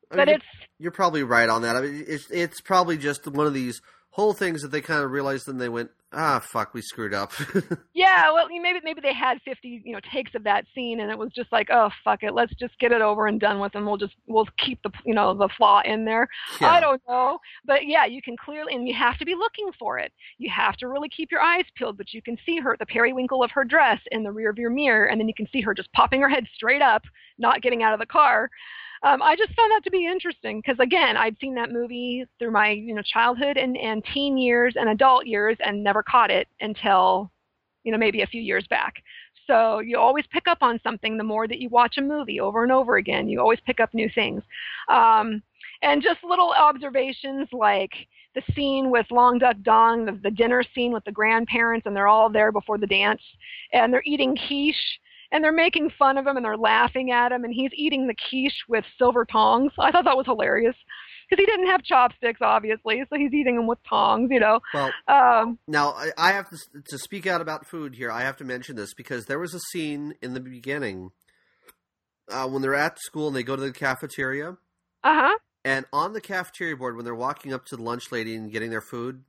but mean, it's you're probably right on that. I mean, it's it's probably just one of these whole things that they kind of realized and they went, ah, fuck, we screwed up. yeah, well, maybe maybe they had 50, you know, takes of that scene, and it was just like, oh, fuck it, let's just get it over and done with, and we'll just we'll keep the you know the flaw in there. Yeah. I don't know, but yeah, you can clearly, and you have to be looking for it. You have to really keep your eyes peeled, but you can see her the periwinkle of her dress in the rear view mirror, and then you can see her just popping her head straight up, not getting out of the car um, I just found that to be interesting because again, I'd seen that movie through my you know childhood and, and teen years and adult years and never caught it until you know maybe a few years back. So you always pick up on something the more that you watch a movie over and over again. You always pick up new things. Um, and just little observations like the scene with Long Duck Dong, the, the dinner scene with the grandparents, and they're all there before the dance, and they're eating quiche and they're making fun of him and they're laughing at him and he's eating the quiche with silver tongs. I thought that was hilarious because he didn't have chopsticks, obviously, so he's eating them with tongs. You know. Well, um, now I have to to speak out about food here. I have to mention this because there was a scene in the beginning uh, when they're at school and they go to the cafeteria. Uh huh. And on the cafeteria board, when they're walking up to the lunch lady and getting their food,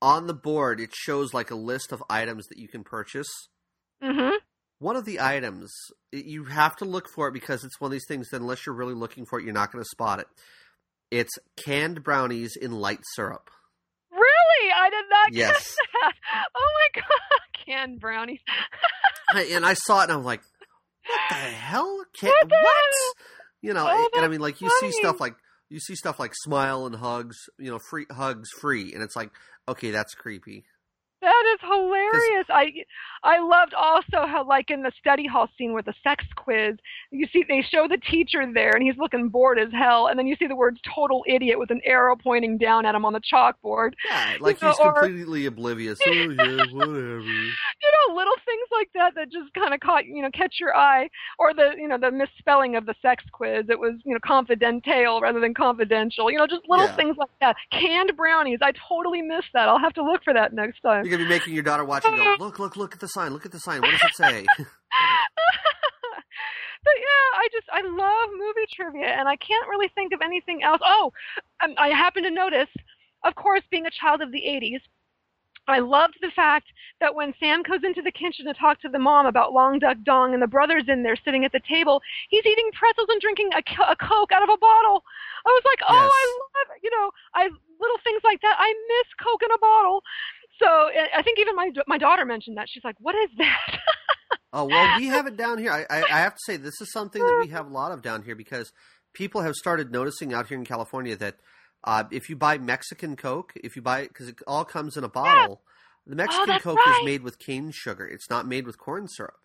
on the board it shows like a list of items that you can purchase. Mm-hmm one of the items you have to look for it because it's one of these things that unless you're really looking for it you're not going to spot it. It's canned brownies in light syrup. Really? I did not yes. guess that. Oh my god canned brownies. And i saw it and i'm like what the hell? Can- what, what? you know oh, and i mean like you funny. see stuff like you see stuff like smile and hugs you know free hugs free and it's like okay that's creepy that is hilarious. I I loved also how like in the study hall scene with the sex quiz, you see they show the teacher there and he's looking bored as hell, and then you see the words "total idiot" with an arrow pointing down at him on the chalkboard. Yeah, like you he's know, completely oblivious. oh yeah, whatever. You know, little things like that that just kind of caught you know catch your eye, or the you know the misspelling of the sex quiz. It was you know confidential rather than confidential. You know, just little yeah. things like that. Canned brownies. I totally missed that. I'll have to look for that next time. You're gonna be making your daughter watch and go, look, look, look at the sign. Look at the sign. What does it say? but yeah, I just I love movie trivia, and I can't really think of anything else. Oh, um, I happen to notice, of course, being a child of the '80s, I loved the fact that when Sam goes into the kitchen to talk to the mom about Long Duck Dong and the brother's in there sitting at the table, he's eating pretzels and drinking a, a Coke out of a bottle. I was like, oh, Yes. I love, you know, I little things like that. I miss Coke in a bottle. So I- I think even my my daughter mentioned that. She's like, what is that? Oh well, we have it down here. I, I, I have to say this is something that we have a lot of down here because people have started noticing out here in California that uh, if you buy Mexican Coke, if you buy it because it all comes in a bottle, the Mexican that's Coke right. is made with cane sugar. It's not made with corn syrup.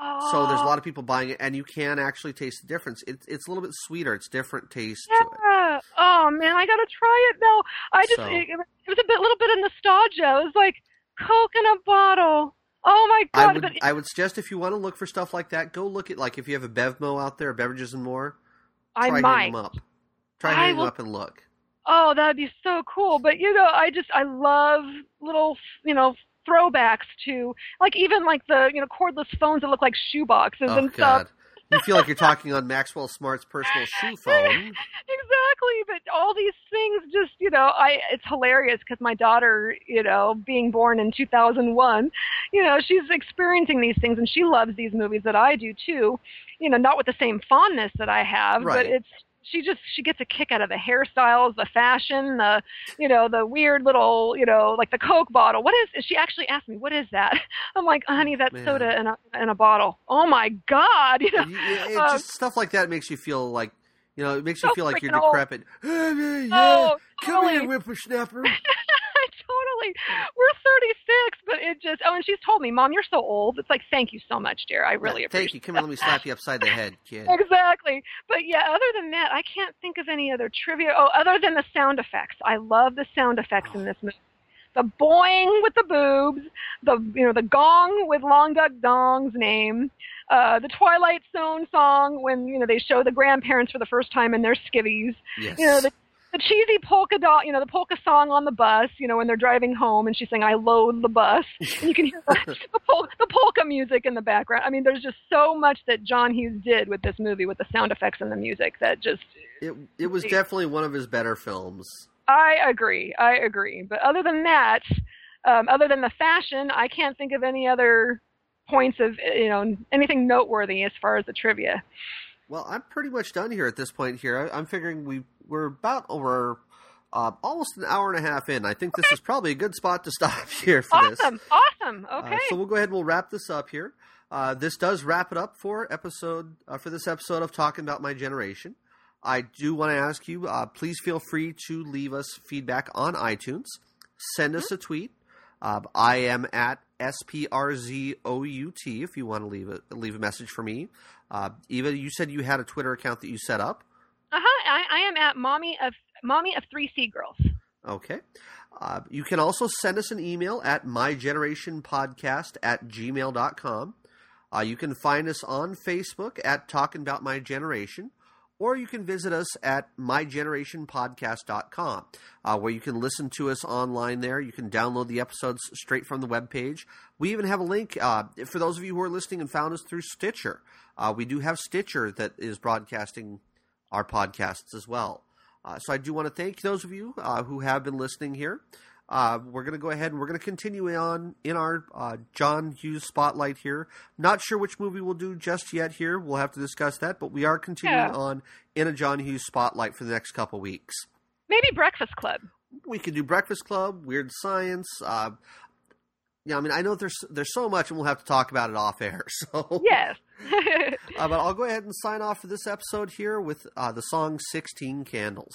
Oh, So there's a lot of people buying it, and you can actually taste the difference. It's it's a little bit sweeter. It's different taste to it. Yeah. Oh man, I gotta try it now. I just So- it, it was a bit, little bit of nostalgia. It was like Coke in a bottle. Oh my god! I would but I would suggest if you want to look for stuff like that, go look at like if you have a Bevmo out there, beverages and more. I Try might. them up. Try hitting will- them up and look. Oh, that'd be so cool. But you know, I just I love little you know throwbacks to like even like the you know cordless phones that look like shoe boxes Oh and stuff. You feel like you're talking on Maxwell Smart's personal shoe phone. exactly but all these things just you know i it's hilarious because my daughter you know being born in 2001 you know she's experiencing these things and she loves these movies that i do too you know not with the same fondness that i have Right. but it's she just she gets a kick out of the hairstyles the fashion the you know the weird little you know like the coke bottle what is she actually asked me what is that i'm like honey that's Man. soda in a in a bottle oh my god you know You- it- Um, just stuff like that makes you feel like you know it makes you So feel like you're freaking old. decrepit. Hey, yeah, oh come here, whippersnapper. totally. We're 36, but it just, oh, and she's told me, Mom, you're so old. It's like, thank you so much, dear. I really Yeah, appreciate Thank you. Come here, let me slap you upside the head, kid. Exactly. But yeah, other than that, I can't think of any other trivia. Oh, other than the sound effects. I love the sound effects in this movie. The boing with the boobs, the you know the gong with Long Duck Dong's name, uh, the Twilight Zone song when you know they show the grandparents for the first time in their skivvies, Yes. you know the the cheesy polka dot, you know, the polka song on the bus, you know, when they're driving home and she's saying, I load the bus. And you can hear the, the, pol- the polka music in the background. I mean, there's just so much that John Hughes did with this movie with the sound effects and the music that just, it it was definitely one of his better films. I agree. I agree. But other than that, um, other than the fashion, I can't think of any other points of, you know, anything noteworthy as far as the trivia. Well, I'm pretty much done here at this point. Here, I, I'm figuring we we're about over uh, almost an hour and a half in. I think this is probably a good spot to stop here for this. Awesome. Awesome. Okay. Uh, so we'll go ahead and we'll wrap this up here. Uh, this does wrap it up for episode uh, for this episode of talking about my generation. I do want to ask you, uh, please feel free to leave us feedback on iTunes. Send us a tweet. Uh, I am at sprzout if you want to leave a leave a message for me. Uh, Eva, you said you had a Twitter account that you set up. Uh huh. I, I am at mommy of mommy of three C girls. Okay. Uh, you can also send us an email at mygenerationpodcast at gmail.com. Uh, you can find us on Facebook at Talking About My Generation, or you can visit us at mygenerationpodcast.com, uh, where you can listen to us online there. You can download the episodes straight from the webpage. We even have a link uh, for those of you who are listening and found us through Stitcher. Uh, we do have Stitcher that is broadcasting our podcasts as well. Uh, so I do want to thank those of you uh, who have been listening here. Uh, we're going to go ahead and we're going to continue on in our uh, John Hughes spotlight here. Not sure which movie we'll do just yet here. We'll have to discuss that, but we are continuing Yeah. on in a John Hughes spotlight for the next couple weeks. Maybe Breakfast Club. We could do Breakfast Club, Weird Science. Yeah, I mean, I know there's there's so much, and we'll have to talk about it off air. So Yes. uh, but I'll go ahead and sign off for this episode here with uh, the song 16 Candles.